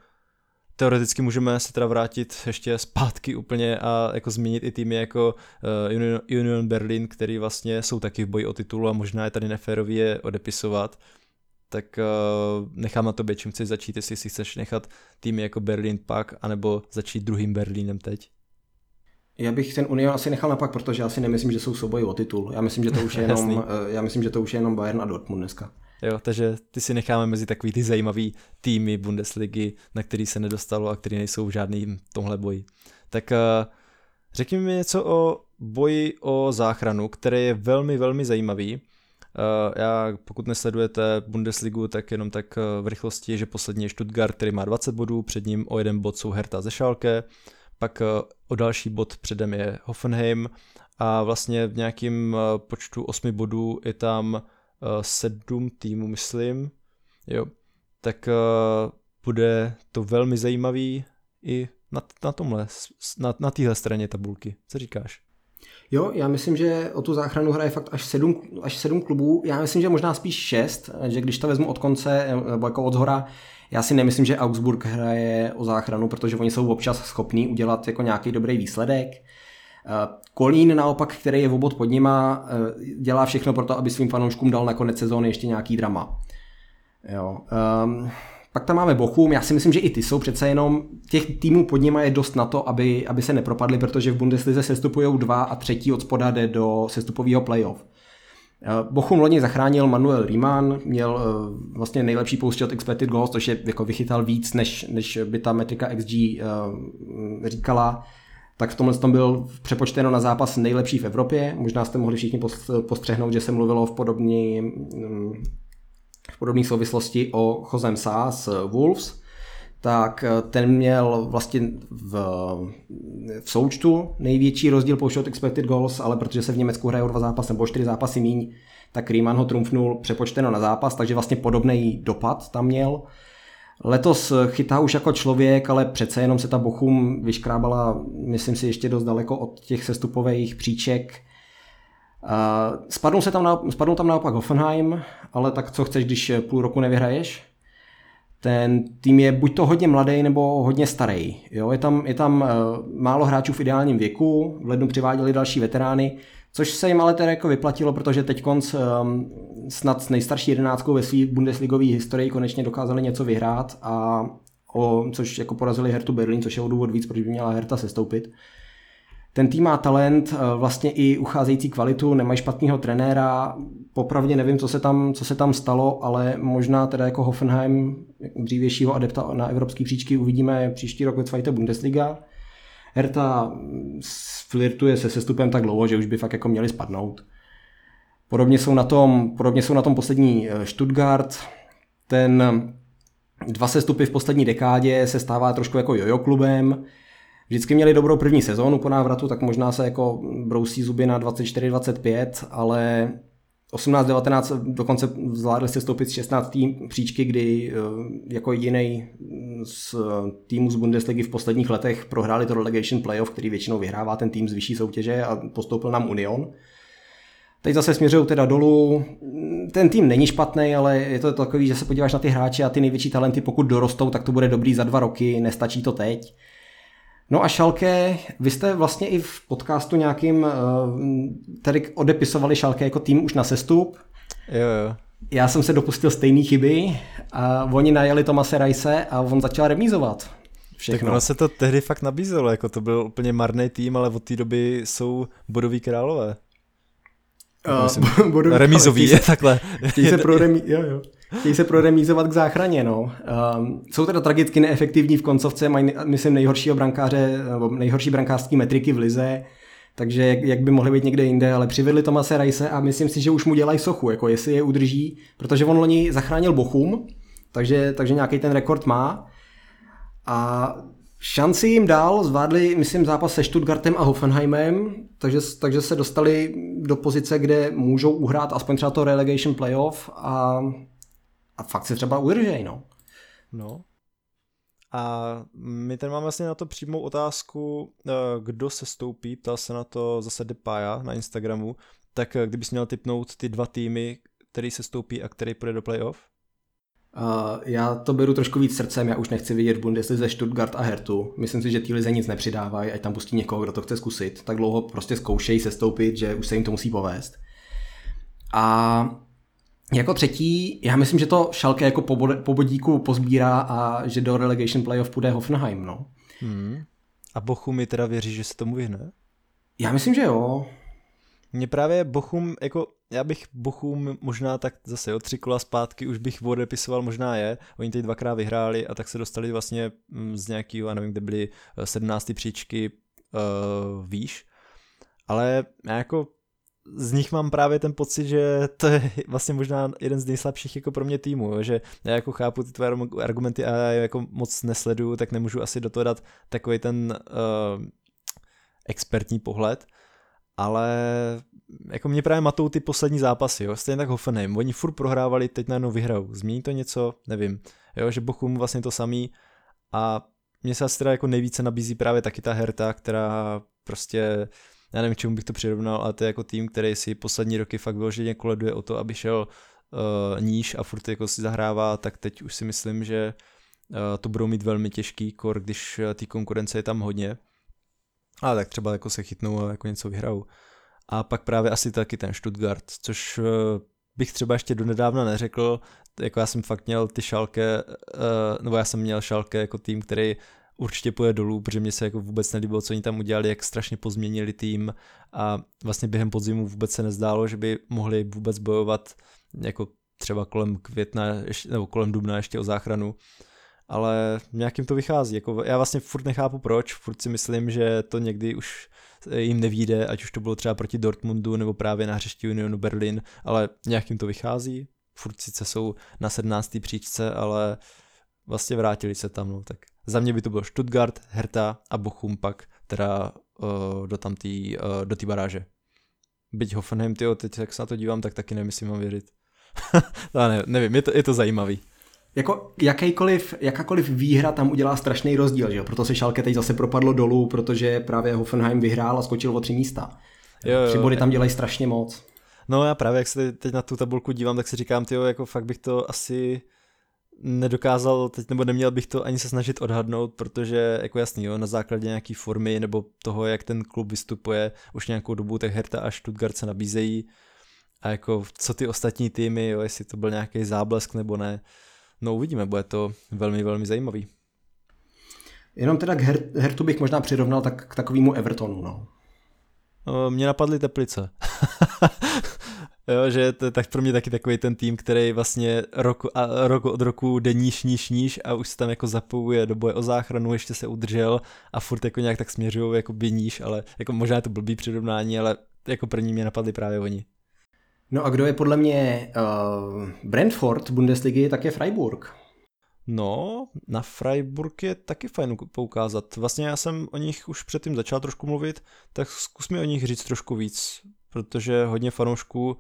Teoreticky můžeme se teda vrátit ještě zpátky úplně a jako zmínit i týmy jako uh, Union, Union Berlin, který vlastně jsou taky v boji o titul a možná je tady neférově je odepisovat. Tak uh, nechám na tobě, čím chceš začít, jestli si chceš nechat týmy jako Berlin pak, anebo začít druhým Berlínem teď. Já bych ten Union asi nechal napak, protože já si nemyslím, že jsou souboji o titul. Já myslím, že to už je jenom, eh, já myslím, že to už je jenom Bayern a Dortmund dneska. Jo, takže ty si necháme mezi takový ty zajímavý týmy Bundesligy, na který se nedostalo a který nejsou v žádným tomhle boji. Tak uh, řekni mi něco o boji o záchranu, který je velmi, velmi zajímavý. Uh, já, pokud nesledujete Bundesligu, tak jenom tak v rychlosti, že poslední je Stuttgart, který má 20 bodů, před ním o jeden bod jsou Hertha ze Schalke, pak eh, o další bod předem je Hoffenheim a vlastně v nějakým eh, počtu osmi bodů je tam eh, sedm týmů, myslím. Jo. Tak bude to velmi zajímavý i na, na tomhle, na, na téhle straně tabulky. Co říkáš? Jo, já myslím, že o tu záchranu hraje fakt až sedm, až sedm klubů. Já myslím, že možná spíš šest, že když to vezmu od konce, nebo jako od zhora, já si nemyslím, že Augsburg hraje o záchranu, protože oni jsou občas schopní udělat jako nějaký dobrý výsledek. Eh, Kolín naopak, který je v obod pod nima, eh, dělá všechno pro to, aby svým fanouškům dal na konec sezóny ještě nějaký drama. Jo. Um, pak tam máme Bochum, já si myslím, že i ty jsou přece jenom, těch týmů pod nima je dost na to, aby, aby se nepropadli, protože v Bundeslize sestupují dva a třetí od spoda jde do sestupového playoff. Eh, Bochum loni zachránil Manuel Riemann, měl uh, vlastně nejlepší pouště od expected goals, což je jako vychytal víc, než, než by ta metrika XG uh, říkala. Tak v tomhle tom byl přepočteno na zápas nejlepší v Evropě. Možná jste mohli všichni postřehnout, že se mluvilo v podobné um, v podobné souvislosti o Chozem Sá z Wolves tak eh, ten měl vlastně v, v součtu největší rozdíl po shot expected goals, ale protože se v Německu hraje o dva zápasy nebo čtyři zápasy míň, tak Riemann ho trumfnul přepočteno na zápas, takže vlastně podobný dopad tam měl. Letos chytá už jako člověk, ale přece jenom se ta Bochum vyškrábala, myslím si, ještě dost daleko od těch sestupových příček. Spadnou, se tam na, spadnou tam naopak Hoffenheim, ale tak co chceš, když půl roku nevyhraješ? Ten tým je buď to hodně mladý nebo hodně starý. Jo? Je tam, je tam uh, málo hráčů v ideálním věku, v lednu přiváděli další veterány, což se jim ale teda jako vyplatilo, protože teď konc um, snad s nejstarší jedenáctkou ve své bundesligové historii konečně dokázali něco vyhrát a o, což jako porazili Hertu Berlin, což je o důvod víc, proč by měla Herta sestoupit. Ten tým má talent, eh, vlastně i ucházející kvalitu, nemají špatného trenéra, popravdě nevím, co se, tam, co se tam stalo, ale možná teda jako Hoffenheim, dřívějšího adepta na evropské příčky, uvidíme příští rok ve Zweite Bundesliga. Herta flirtuje se sestupem tak dlouho, že už by fakt jako měli spadnout. Podobně jsou na tom, podobně jsou na tom poslední eh, Stuttgart. Ten dva sestupy v poslední dekádě se stává trošku jako jojo klubem. Vždycky měli dobrou první sezónu po návratu, tak možná se jako brousí zuby na 24-25, ale 18-19 dokonce zvládli se stoupit z 16. příčky, kdy eh, jako jediný z týmu z Bundesligy v posledních letech prohráli to relegation playoff, který většinou vyhrává ten tým z vyšší soutěže a postoupil nám Union. Teď zase směřují teda dolů. Ten tým není špatný, ale je to takový, že se podíváš na ty hráče a ty největší talenty, pokud dorostou, tak to bude dobrý za dva roky, nestačí to teď. No a Šalke, vy jste vlastně i v podcastu nějakým eh, tady odepisovali Šalke jako tým už na sestup. Jo, jo. Já jsem se dopustil stejné chyby a oni najeli Tomase Rajse a on začal remízovat. Všechno. Tak ono se to tehdy fakt nabízelo, jako to byl úplně marný tým, ale od té doby jsou bodoví králové. Uh, bodový, remízový, je takhle. Chtějí se, pro remí, jo, jo. Chtějí se proremízovat k záchraně. No. Um, jsou teda tragicky neefektivní v koncovce, mají, myslím, nejhoršího brankáře, nebo nejhorší brankářský metriky v lize, takže jak, jak by mohli být někde jinde, ale přivedli Tomase Rajse a myslím si, že už mu dělají sochu, jako jestli je udrží, protože on loni zachránil Bochum, takže, takže nějaký ten rekord má. A Šanci jim dál, zvládli, myslím, zápas se Stuttgartem a Hoffenheimem, takže, takže se dostali do pozice, kde můžou uhrát aspoň třeba to relegation playoff a, a fakt se třeba udržej, no. No. A my tady máme vlastně na to přímou otázku, eh, kdo se stoupí, ptal se na to zase Depaja na Instagramu, tak eh, kdybys měl typnout ty dva týmy, který se stoupí a který půjde do playoff? Uh, já to beru trošku víc srdcem, já už nechci vidět Bundeslize Stuttgart a Hertu. Myslím si, že ty lize nic nepřidávají, ať tam pustí někoho, kdo to chce zkusit. Tak dlouho prostě zkoušejí sestoupit, že už se jim to musí povést. A jako třetí, já myslím, že to Schalke jako po bodíku pozbírá a že do relegation playoff půjde Hoffenheim, no. Hmm. A Bochum mi teda věří, že se tomu vyhne? Já myslím, že jo. Mně právě Bochum, jako já bych Bochum možná tak zase o tři kola zpátky už bych odepisoval, možná je. Oni teď dvakrát vyhráli a tak se dostali vlastně mm, z nějakého, já nevím, kde byly 17. Eh, příčky uh, výš. Ale já jako z nich mám právě ten pocit, že to je vlastně možná jeden z nejslabších jako pro mě týmů, jo? že já jako chápu ty tvoje argumenty a já jako moc nesleduju, tak nemůžu asi do toho dát takový ten uh, expertní pohled, ale jako mě právě matou ty poslední zápasy, jo, stejně tak Hoffenheim, oni furt prohrávali, teď najednou vyhrajou, změní to něco, nevím, jo, že Bochum vlastně to samý. A mně se asi teda jako nejvíce nabízí právě taky ta Herta, která prostě, já nevím, čemu bych to přirovnal, ale to je jako tým, který si poslední roky fakt vyloženě koleduje o to, aby šel uh, níž a furt jako si zahrává, tak teď už si myslím, že uh, to budou mít velmi těžký kor, když uh, té konkurence je tam hodně. A tak třeba jako se chytnou a jako něco vyhrajou. A pak právě asi taky ten Stuttgart, což eh, bych třeba ještě donedávna neřekl, jako já jsem fakt měl ty šalke, eh, nebo já jsem měl šalke jako tým, který určitě půjde dolů, protože mě se jako vůbec nelíbilo, co oni tam udělali, jak strašně pozměnili tým a vlastně během podzimu vůbec se nezdálo, že by mohli vůbec bojovat jako třeba kolem května nebo kolem dubna ještě o záchranu ale nějakým to vychází. Jako já vlastně furt nechápu proč, furt si myslím, že to někdy už jim nevíde, ať už to bylo třeba proti Dortmundu nebo právě na hřišti Unionu Berlin, ale nějakým to vychází. Furt sice jsou na 17. příčce, ale vlastně vrátili se tam, no, tak za mě by to byl Stuttgart, Hertha a Bochum pak teda uh, do tam tý, uh, do té baráže. Byť Hoffenheim, tyjo, teď jak se na to dívám, tak taky nevím, jestli mám věřit. ne, nevím, je to, je to zajímavý. Jako jakýkoliv, jakákoliv výhra tam udělá strašný rozdíl, že jo? Proto se Schalke teď zase propadlo dolů, protože právě Hoffenheim vyhrál a skočil o tři místa. Jo, jo, Tři body tam dělají strašně moc. No já právě, jak se teď na tu tabulku dívám, tak si říkám, tyjo, jako fakt bych to asi nedokázal teď, nebo neměl bych to ani se snažit odhadnout, protože jako jasný, jo, na základě nějaký formy nebo toho, jak ten klub vystupuje už nějakou dobu, tak Hertha a Stuttgart se nabízejí a jako co ty ostatní týmy, jo, jestli to byl nějaký záblesk nebo ne, No uvidíme, bude to velmi, velmi zajímavý. Jenom teda k Her- Hertu bych možná přirovnal tak k takovému Evertonu, no. no mě napadly Teplice. jo, že to je tak pro mě taky takový ten tým, který vlastně rok, a rok od roku jde níž, níž, níž a už se tam jako zapojuje do boje o záchranu, ještě se udržel a furt jako nějak tak směřují jako by níž, ale jako možná je to blbý přirovnání, ale jako první mě napadly právě oni. No a kdo je podle mě uh, Brentford Bundesligy, tak je Freiburg. No, na Freiburg je taky fajn poukázat. Vlastně já jsem o nich už předtím začal trošku mluvit, tak zkus mi o nich říct trošku víc, protože hodně fanoušků,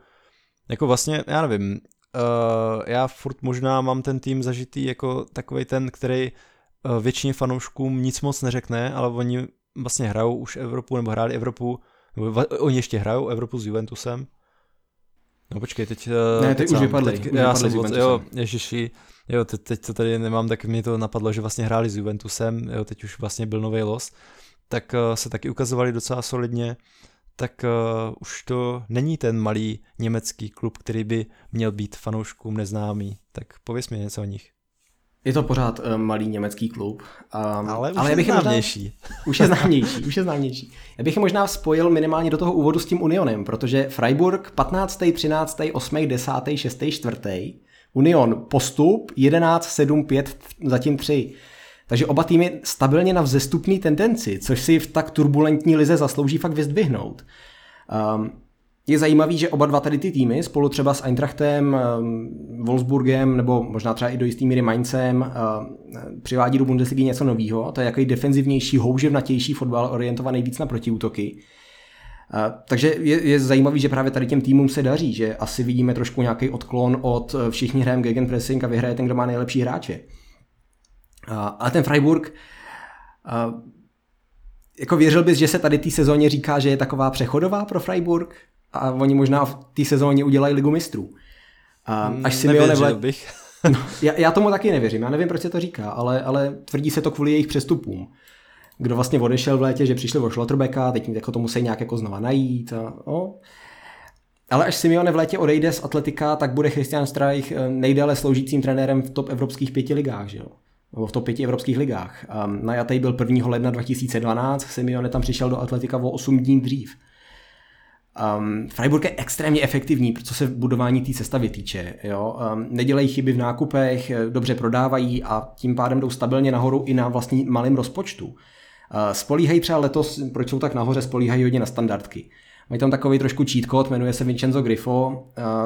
jako vlastně, já nevím, uh, já furt možná mám ten tým zažitý jako takový ten, který uh, většině fanouškům nic moc neřekne, ale oni vlastně hrajou už Evropu, nebo hráli Evropu, nebo oni ještě hrajou Evropu s Juventusem. No počkej, teď... Uh, ne, teď už vypadli. Teď, už já vypadli jsem, jo, ježiši, jo, teď, teď to tady nemám, tak mi to napadlo, že vlastně hráli s Juventusem, jo, teď už vlastně byl nový los, tak uh, se taky ukazovali docela solidně, tak uh, už to není ten malý německý klub, který by měl být fanouškům neznámý. Tak pověs mi něco o nich. Je to pořád uh, malý německý klub. Um, ale už ale je známější. Možná, už je známější, už je známější. Já bych je možná spojil minimálně do toho úvodu s tím Unionem, protože Freiburg 15., 13., 8., 10., 6., 4. Union postup 11, 7, 5, zatím 3. Takže oba týmy stabilně na vzestupní tendenci, což si v tak turbulentní lize zaslouží fakt vyzdvihnout. Um, je zajímavý, že oba dva tady ty týmy, spolu třeba s Eintrachtem, um, Wolfsburgem nebo možná třeba i do jistý míry Mainzem, uh, přivádí do Bundesligy něco nového. To je jaký defenzivnější, houževnatější fotbal orientovaný víc na protiútoky. Takže je, je zajímavý, že právě tady těm týmům se daří, že asi vidíme trošku nějaký odklon od uh, všichni hrajeme gegenpressing a vyhraje ten, kdo má nejlepší hráče. Ale ten Freiburg, jako věřil bys, že se tady té sezóně říká, že je taková přechodová pro Freiburg a oni možná v té sezóně udělají ligu mistrů. A až si nevle... bych. no, já, já, tomu taky nevěřím, já nevím, proč se to říká, ale, ale tvrdí se to kvůli jejich přestupům. Kdo vlastně odešel v létě, že přišli o Schlotterbecka, teď jako to musí nějak jako znova najít. A, no. Ale až Simeone v létě odejde z Atletika, tak bude Christian Streich eh, nejdéle sloužícím trenérem v top evropských pěti ligách. Že jo? V top 5 evropských ligách. Um, najatý byl 1. ledna 2012, Simeone tam přišel do Atletika o 8 dní dřív. Um, Freiburg je extrémně efektivní, co se budování té sestavy týče. Jo? Um, nedělají chyby v nákupech, dobře prodávají a tím pádem jdou stabilně nahoru i na vlastní malém rozpočtu. Uh, spolíhají třeba letos, proč jsou tak nahoře, spolíhají hodně na standardky. Mají tam takový trošku cheat code, jmenuje se Vincenzo Grifo,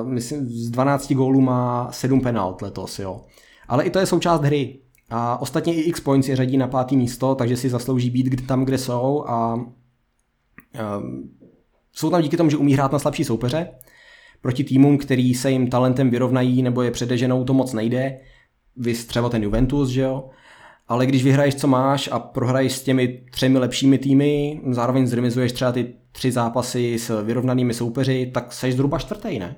uh, myslím, z 12 gólů má 7 penalt letos, jo. Ale i to je součást hry. A ostatně i X-Points je řadí na pátý místo, takže si zaslouží být tam, kde jsou a um, jsou tam díky tomu, že umí hrát na slabší soupeře. Proti týmům, který se jim talentem vyrovnají nebo je předeženou, to moc nejde. Vy třeba ten Juventus, že jo? Ale když vyhraješ, co máš a prohraješ s těmi třemi lepšími týmy, zároveň zremizuješ třeba ty tři zápasy s vyrovnanými soupeři, tak seš zhruba čtvrtý, ne?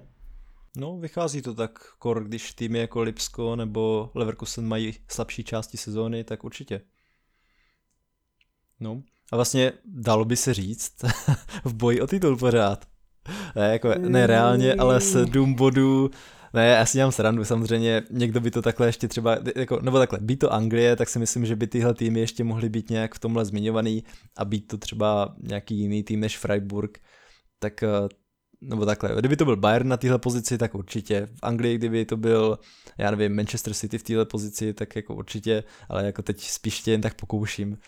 No, vychází to tak, kor, když týmy jako Lipsko nebo Leverkusen mají slabší části sezóny, tak určitě. No, a vlastně dalo by se říct v boji o titul pořád. Ne, jako, ne reálně, ale sedm bodů. Ne, já si dělám srandu, samozřejmě někdo by to takhle ještě třeba, jako, nebo takhle, být to Anglie, tak si myslím, že by tyhle týmy ještě mohly být nějak v tomhle zmiňovaný a být to třeba nějaký jiný tým než Freiburg, tak eh, nebo takhle, kdyby to byl Bayern na téhle pozici, tak určitě. V Anglii, kdyby to byl, já nevím, Manchester City v téhle pozici, tak jako určitě, ale jako teď spíš tě jen tak pokouším.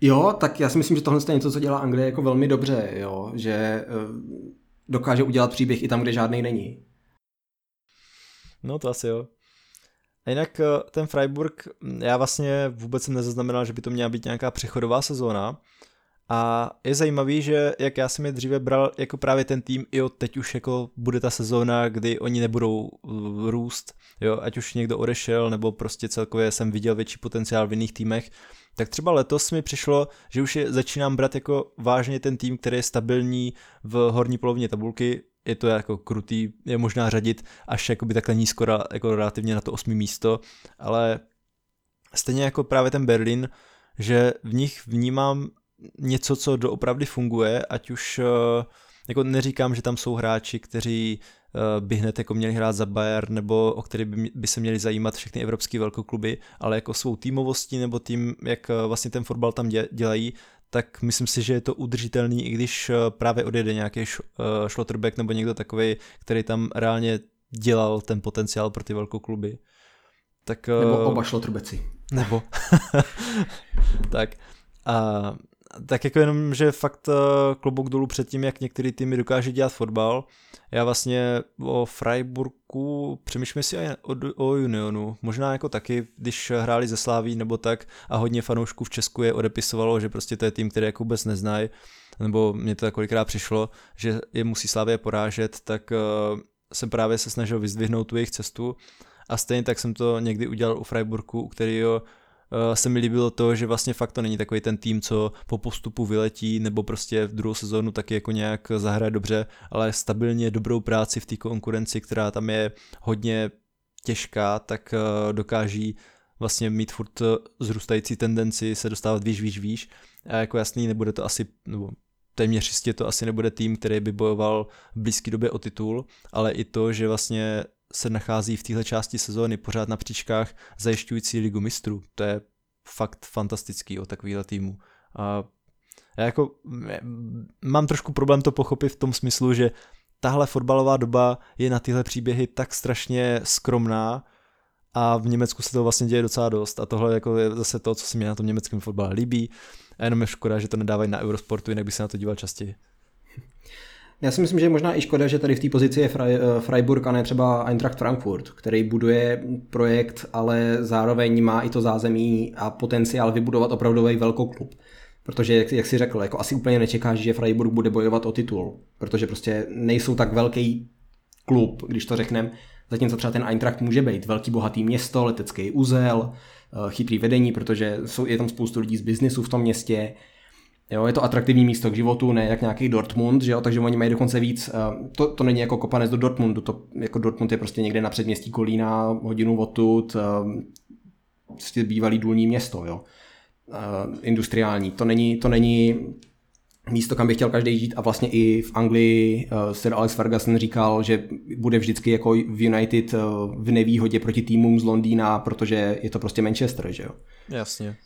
Jo, tak já si myslím, že tohle je něco, co dělá Anglie jako velmi dobře, jo, že uh, dokáže udělat příběh i tam, kde žádný není. No to asi jo. A jinak eh, ten Freiburg, já vlastně vůbec jsem nezaznamenal, že by to měla být nějaká přechodová sezóna, a je zajímavý, že jak já jsem je dříve bral jako právě ten tým, jo, teď už jako bude ta sezóna, kdy oni nebudou uh, růst, jo, ať už někdo odešel, nebo prostě celkově jsem viděl větší potenciál v jiných týmech, tak třeba letos mi přišlo, že už je začínám brát jako vážně ten tým, který je stabilní v horní polovině tabulky, je to jako krutý, je možná řadit až jakoby takhle nízko, jako relativně na to osmý místo, ale stejně jako právě ten Berlin, že v nich vnímám něco, co doopravdy funguje, ať už eh, jako neříkám, že tam jsou hráči, kteří eh, by hned jako měli hrát za Bayern nebo o který by, by se měli zajímat všechny evropské velkokluby, ale jako svou týmovostí nebo tím, jak eh, vlastně ten fotbal tam dělají, tak myslím si, že je to udržitelný, i když právě odjede nějaký Schlotterbeck nebo někdo takový, který tam reálně dělal ten potenciál pro ty velkokluby. Tak, nebo oba Schlotterbeci. Nebo. tak. A tak jako jenom, že fakt uh, klobouk dolů před tím, jak některý týmy dokáže dělat fotbal. Já vlastně o Freiburgu přemýšlím si o, o Unionu. Možná jako taky, když hráli ze Sláví nebo tak a hodně fanoušků v Česku je odepisovalo, že prostě to je tým, který jako vůbec neznají, nebo mě to kolikrát přišlo, že je musí Slávě porážet, tak uh, jsem právě se snažil vyzdvihnout tu jejich cestu a stejně tak jsem to někdy udělal u Freiburgu, u kterého se mi líbilo to, že vlastně fakt to není takový ten tým, co po postupu vyletí nebo prostě v druhou sezónu taky jako nějak zahraje dobře, ale stabilně dobrou práci v té konkurenci, která tam je hodně těžká, tak uh, dokáží vlastně mít furt zrůstající tendenci se dostávat výš, výš, výš. A jako jasný, nebude to asi, nebo téměř jistě to asi nebude tým, který by bojoval v blízké době o titul, ale i to, že vlastně se nachází v téhle části sezóny pořád na příčkách zajišťující ligu mistrů. To je fakt fantastický o takovýhle týmu. A já jako mám trošku problém to pochopit v tom smyslu, že tahle fotbalová doba je na tyhle příběhy tak strašně skromná a v Německu se to vlastně děje docela dost a tohle jako je zase to, co se mi na tom německém fotbale líbí a jenom je škoda, že to nedávají na Eurosportu, jinak by se na to díval častěji. Já si myslím, že je možná i škoda, že tady v té pozici je eh, Freiburg a ne třeba Eintracht Frankfurt, který buduje projekt, ale zároveň má i to zázemí a potenciál vybudovat opravdový velkou klub. Protože, jak, jak jsi řekl, jako asi úplně nečekáš, že Freiburg bude bojovat o titul, protože prostě nejsou tak velký klub, když to řekneme, zatímco třeba ten Eintracht může být velký bohatý město, letecký uzel, eh, chytrý vedení, protože jsou, je tam spoustu lidí z biznisu v tom městě, Jo, je to atraktivní místo k životu, ne jak nějaký Dortmund, že jo, takže oni mají dokonce víc, eh, to, to není jako kopanec do Dortmundu, to jako Dortmund je prostě někde na předměstí Kolína, hodinu odtud, eh, prostě bývalý důlní město, jo, industriální, to není, to není místo, kam by chtěl každý žít a vlastně i v Anglii Sir Alex Ferguson říkal, že bude vždycky jako v United v nevýhodě proti týmům z Londýna, protože je to prostě Manchester, že jo. Jasně.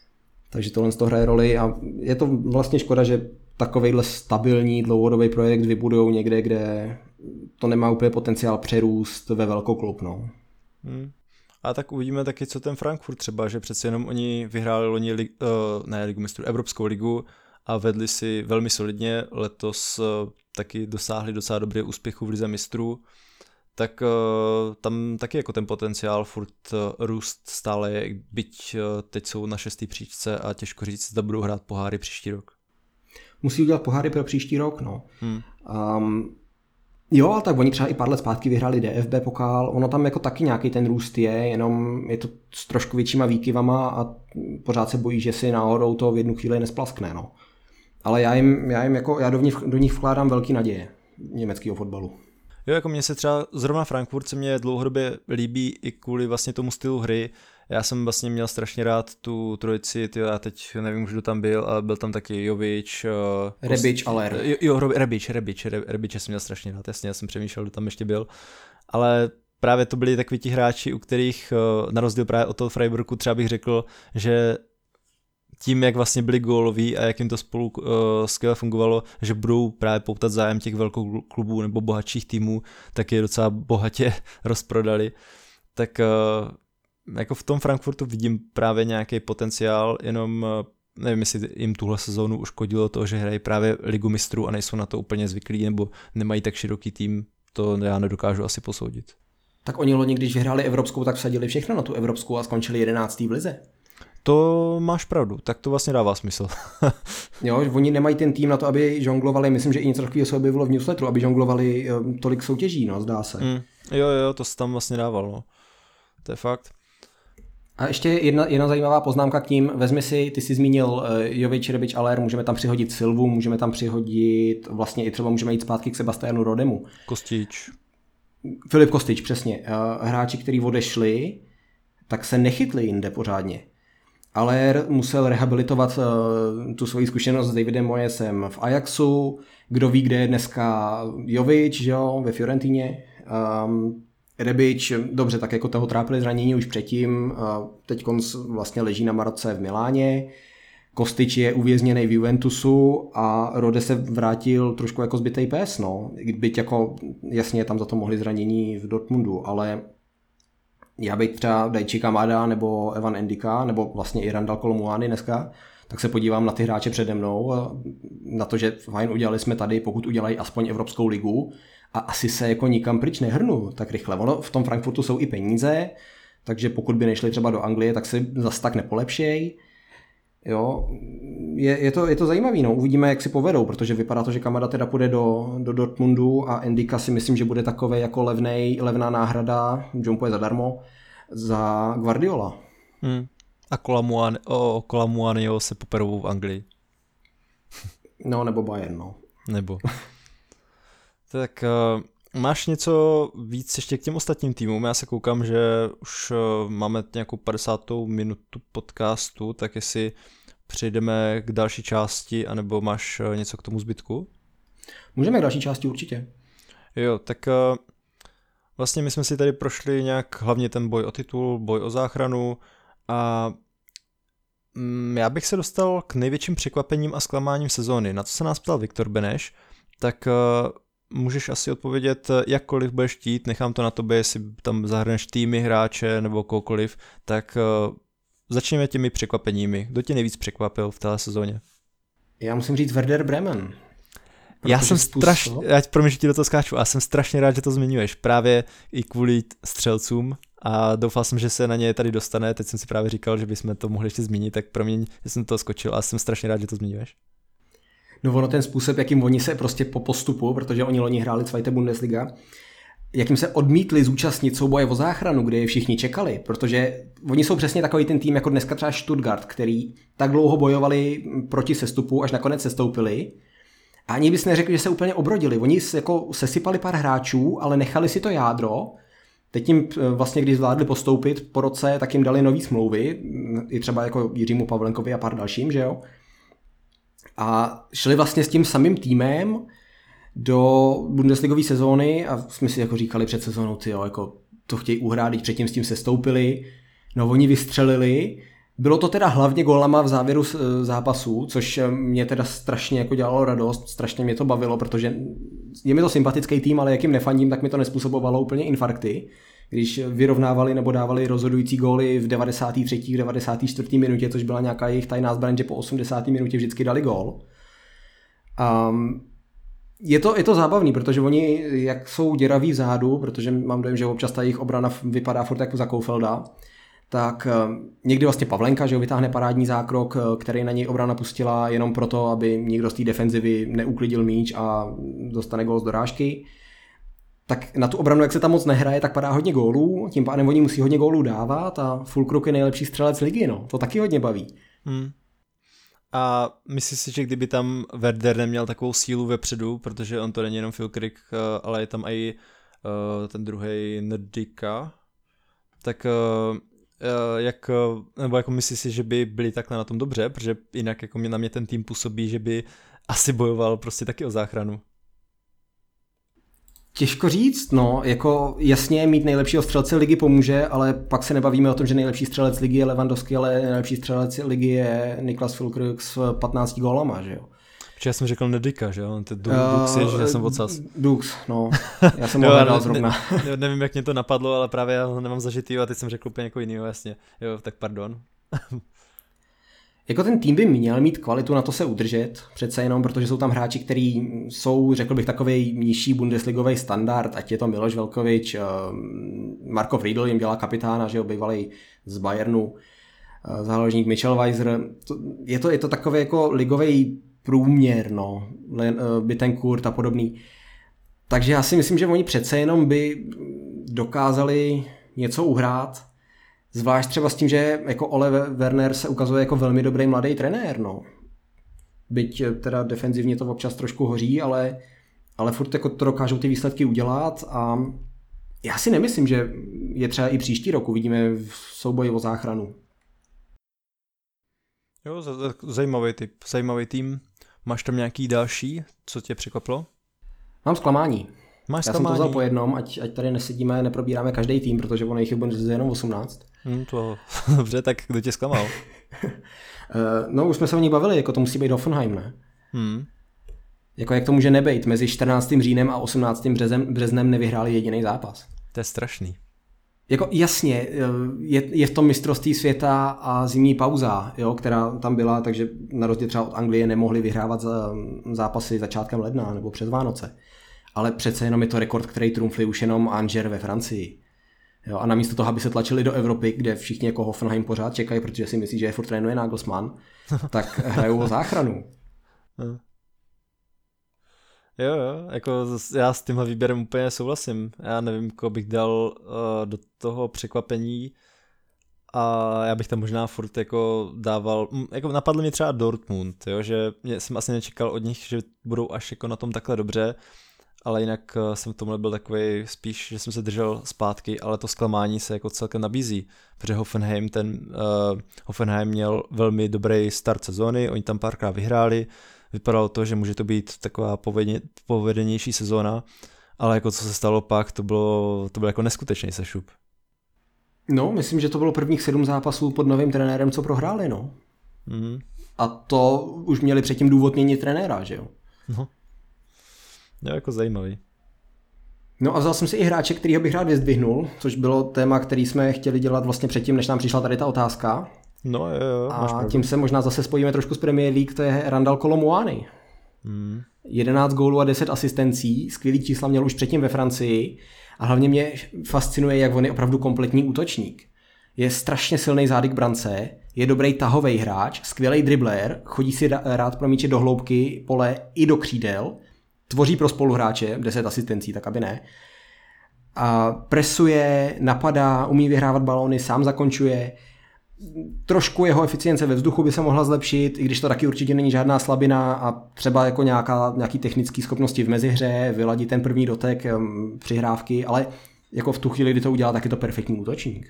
Takže tohle z toho hraje roli a je to vlastně škoda, že takovýhle stabilní dlouhodobý projekt vybudou někde, kde to nemá úplně potenciál přerůst ve velkou klub, no. Hmm. A tak uvidíme taky, co ten Frankfurt třeba, že přeci jenom oni vyhráli loni, uh, ne ligu mistrů, Evropskou ligu, a vedli si velmi solidně. Letos eh, taky dosáhli docela dobré úspěchu v Lize mistrů, tak uh, tam taky jako ten potenciál furt uh, růst stále je, byť uh, teď jsou na šestý příčce a těžko říct, zda budou hrát poháry příští rok. Musí udělat poháry pro příští rok, no. Hmm. Um, jo, ale tak oni třeba i pár let zpátky vyhráli DFB pokal, ono tam jako taky nějaký ten růst je, jenom je to s trošku většíma výkyvama a pořád se bojí, že si náhodou to v jednu chvíli nesplaskne, no ale já jim, já jim jako, já do nich, do nich vkládám velký naděje německého fotbalu. Jo, jako mně se třeba zrovna Frankfurt se mě dlouhodobě líbí i kvůli vlastně tomu stylu hry. Já jsem vlastně měl strašně rád tu trojici, tyjo, já teď nevím, kdo tam byl, ale byl tam taky Jovič. Uh, Rebič, Aler. Jo, jo Rebič, Rebič, Rebič jsem měl strašně rád, jasně, já jsem přemýšlel, kdo tam ještě byl. Ale právě to byli takoví ti hráči, u kterých, uh, na rozdíl právě od toho Freiburgu, třeba bych řekl, že tím, jak vlastně byli góloví a jak jim to spolu uh, skvěle fungovalo, že budou právě poutat zájem těch velkou klubů nebo bohatších týmů, tak je docela bohatě rozprodali. Tak uh, jako v tom Frankfurtu vidím právě nějaký potenciál, jenom uh, nevím, jestli jim tuhle sezónu uškodilo to, že hrají právě ligu mistrů a nejsou na to úplně zvyklí nebo nemají tak široký tým, to já nedokážu asi posoudit. Tak oni loni, když vyhráli evropskou, tak vsadili všechno na tu evropskou a skončili 11. v lize. To máš pravdu, tak to vlastně dává smysl. jo, oni nemají ten tým na to, aby žonglovali, myslím, že i něco takového se objevilo v newsletteru, aby žonglovali eh, tolik soutěží, no, zdá se. Mm, jo, jo, to se tam vlastně dával, no. To je fakt. A ještě jedna, jedna zajímavá poznámka k tím. Vezmi si, ty jsi zmínil uh, Jovič, Rebič, Aler, můžeme tam přihodit Silvu, můžeme tam přihodit, vlastně i třeba můžeme jít zpátky k Sebastianu Rodemu. Kostič. Filip Kostič, přesně. Uh, hráči, kteří odešli, tak se nechytli jinde pořádně ale musel rehabilitovat uh, tu svoji zkušenost s Davidem Moyesem v Ajaxu, kdo ví, kde je dneska Jovič, že jo, ve Fiorentině. Um, Rebič, dobře, tak jako toho trápili zranění už předtím, uh, teď vlastně leží na Marce v Miláně, Kostič je uvězněný v Juventusu a Rode se vrátil trošku jako zbytej pes, no. Byť jako jasně tam za to mohli zranění v Dortmundu, ale já bych třeba Daichi Kamada nebo Evan Endika, nebo vlastně i Randall Kolomuani dneska, tak se podívám na ty hráče přede mnou, na to, že fajn, udělali jsme tady, pokud udělají aspoň Evropskou ligu a asi se jako nikam pryč nehrnu tak rychle. Ono v tom Frankfurtu jsou i peníze, takže pokud by nešli třeba do Anglie, tak se zas tak nepolepšej. Jo, je, je, to, je to zajímavý, no. uvidíme, jak si povedou, protože vypadá to, že Kamada teda půjde do, do Dortmundu a Endika si myslím, že bude takové jako levnej, levná náhrada, John je zadarmo, za Guardiola. Hmm. A Kolamuan, o Kolamuanio se poperou v Anglii. No, nebo Bayern, no. Nebo. tak uh, máš něco víc ještě k těm ostatním týmům? Já se koukám, že už uh, máme nějakou 50. minutu podcastu, tak jestli přejdeme k další části, anebo máš uh, něco k tomu zbytku? Můžeme k další části určitě. Jo, tak uh, vlastně my jsme si tady prošli nějak hlavně ten boj o titul, boj o záchranu a mm, já bych se dostal k největším překvapením a zklamáním sezóny. Na co se nás ptal Viktor Beneš, tak můžeš asi odpovědět jakkoliv budeš chtít, nechám to na tobě, jestli tam zahrneš týmy, hráče nebo kohokoliv, tak uh, začněme těmi překvapeními. Kdo tě nejvíc překvapil v té sezóně? Já musím říct Werder Bremen. Já jsem strašně, já promiň, že ti do toho skáču, a jsem strašně rád, že to zmiňuješ, právě i kvůli střelcům a doufal jsem, že se na ně tady dostane, teď jsem si právě říkal, že bychom to mohli ještě zmínit, tak promiň, že jsem to skočil a jsem strašně rád, že to zmiňuješ. No ono ten způsob, jakým oni se prostě po postupu, protože oni loni hráli Zweite Bundesliga, jakým se odmítli zúčastnit souboje o záchranu, kde je všichni čekali, protože oni jsou přesně takový ten tým jako dneska třeba Stuttgart, který tak dlouho bojovali proti sestupu, až nakonec sestoupili. A ani bys neřekl, že se úplně obrodili. Oni jako sesypali pár hráčů, ale nechali si to jádro. Teď jim eh, vlastně, když zvládli postoupit po roce, tak jim dali nový smlouvy, i třeba jako Jiřímu Pavlenkovi a pár dalším, že jo. A šli vlastně s tím samým týmem do Bundesligové sezóny a jsme si jako říkali před sezónou, ty jo, jako to chtějí uhrát, když předtím s tím sestoupili. No oni vystřelili, bylo to teda hlavně golama v závěru e, zápasu, což e, mě teda strašně jako dělalo radost, strašně mě to bavilo, protože je mi to sympatický tým, ale jak jim nefandím, tak mi to nespůsobovalo úplně infarkty. Když vyrovnávali nebo dávali rozhodující góly v 93. v 94. minutě, což byla nějaká jejich tajná zbraň, že po 80. minutě vždycky dali gól. Um, je to, je to zábavný, protože oni, jak jsou děraví vzadu, protože mám dojem, že občas ta jejich obrana vypadá furt jako za Koufelda, tak někdy vlastně Pavlenka, že ho vytáhne parádní zákrok, eh, který na něj obrana pustila jenom proto, aby někdo z té defenzivy neuklidil míč a dostane gol z dorážky. Tak na tu obranu, jak se tam moc nehraje, tak padá hodně gólů, tím pádem oni musí hodně gólů dávat a Fulkruk je nejlepší střelec ligy, no. To taky hodně baví. Hmm. A myslíš si, že kdyby tam Werder neměl takovou sílu vepředu, protože on to není jenom Crick, eh, ale je tam i uh, ten druhý Nerdika, tak uh, jak, nebo jako myslíš si, že by byli takhle na tom dobře, protože jinak jako mě na mě ten tým působí, že by asi bojoval prostě taky o záchranu. Těžko říct, no, jako jasně mít nejlepšího střelce ligy pomůže, ale pak se nebavíme o tom, že nejlepší střelec ligy je Lewandowski, ale nejlepší střelec ligy je Niklas Fulkrug s 15 gólama, že jo. Protože já jsem řekl Nedika, že jo? Ty Dux je, že jsem odsaz. Dux, no. Já jsem ho hledal zrovna. Ne, nevím, jak mě to napadlo, ale právě já ho nemám zažitý a teď jsem řekl úplně jako jiný, jasně. Jo, tak pardon. Jako ten tým by měl mít kvalitu na to se udržet, přece jenom, protože jsou tam hráči, kteří jsou, řekl bych, takový nižší bundesligový standard, ať je to Miloš Velkovič, eh, Marko Friedl jim dělá kapitána, že jo, bývalý z Bayernu, eh, záložník Mitchell Weiser. Je to, je to takový jako ligový průměr, no, eh, Bittencourt a podobný. Takže já si myslím, že oni přece jenom by dokázali něco uhrát, Zvlášť třeba s tím, že jako Ole Werner se ukazuje jako velmi dobrý mladý trenér, no. Byť eh, teda defenzivně to občas trošku hoří, ale, ale furt jako to dokážou ty výsledky udělat a já si nemyslím, že je třeba i příští rok uvidíme v souboji o záchranu. Jo, zajímavý typ, zajímavý tým. Máš tam nějaký další, co tě překvapilo? Mám zklamání. Máš Já jsem to vzal po jednom, ať, ať tady nesedíme, neprobíráme každý tým, protože ono jich je jenom 18. Hmm, to dobře, tak kdo tě zklamal? Eh, no, už jsme se o ní bavili, jako to musí být Hoffenheim, ne? Hmm. Jako jak to může nebejt, mezi 14. říjnem a 18. březem, březnem nevyhráli jediný zápas. To je strašný. Jako jasně, je, je v tom mistrovství světa a zimní pauza, jo, která tam byla, takže na rozdíl třeba od Anglie nemohli vyhrávat za, zápasy začátkem ledna nebo přes Vánoce. Ale přece jenom je to rekord, který trumfli už jenom Anger ve Francii. Jo, a namísto toho, aby se tlačili do Evropy, kde všichni jako Hoffenheim pořád čekají, protože si myslí, že je furt trénuje Nagelsmann, tak hrajou o záchranu. Jo, jo, jako já s tímhle výběrem úplně souhlasím. Já nevím, koho bych dal uh, do toho překvapení a já bych tam možná furt jako dával, jako napadl mě třeba Dortmund, jo, že jsem asi nečekal od nich, že budou až jako na tom takhle dobře, ale jinak uh, jsem v tomhle byl takový spíš, že jsem se držel zpátky, ale to zklamání se jako celkem nabízí, protože Hoffenheim, ten uh, Hoffenheim měl velmi dobrý start sezóny, oni tam párkrát vyhráli, vypadalo to, že může to být taková povedně, povedenější sezóna, ale jako co se stalo pak, to bylo, to bylo jako neskutečný sešup. No, myslím, že to bylo prvních sedm zápasů pod novým trenérem, co prohráli, no. Mm. A to už měli předtím důvod měnit trenéra, že jo? No. Jo, jako zajímavý. No a vzal jsem si i hráče, kterýho bych rád vyzdvihnul, což bylo téma, který jsme chtěli dělat vlastně předtím, než nám přišla tady ta otázka. No jo, jo, A tím se možná zase spojíme trošku s Premier League, to je Randall Kolomuany. Hmm. 11 gólů a 10 asistencí, skvělý čísla měl už předtím ve Francii a hlavně mě fascinuje, jak on je opravdu kompletní útočník. Je strašně silný zády brance, je dobrý tahový hráč, skvělý dribler, chodí si rád pro míče do hloubky pole i do křídel, tvoří pro spoluhráče 10 asistencí, tak aby ne. A presuje, napadá, umí vyhrávat balóny, sám zakončuje, trošku jeho eficience ve vzduchu by se mohla zlepšit, i když to taky určitě není žádná slabina a třeba jako nějaká, nějaký technické schopnosti v mezihře, vyladit ten první dotek přihrávky, ale jako v tu chvíli, kdy to udělá, tak je to perfektní útočník.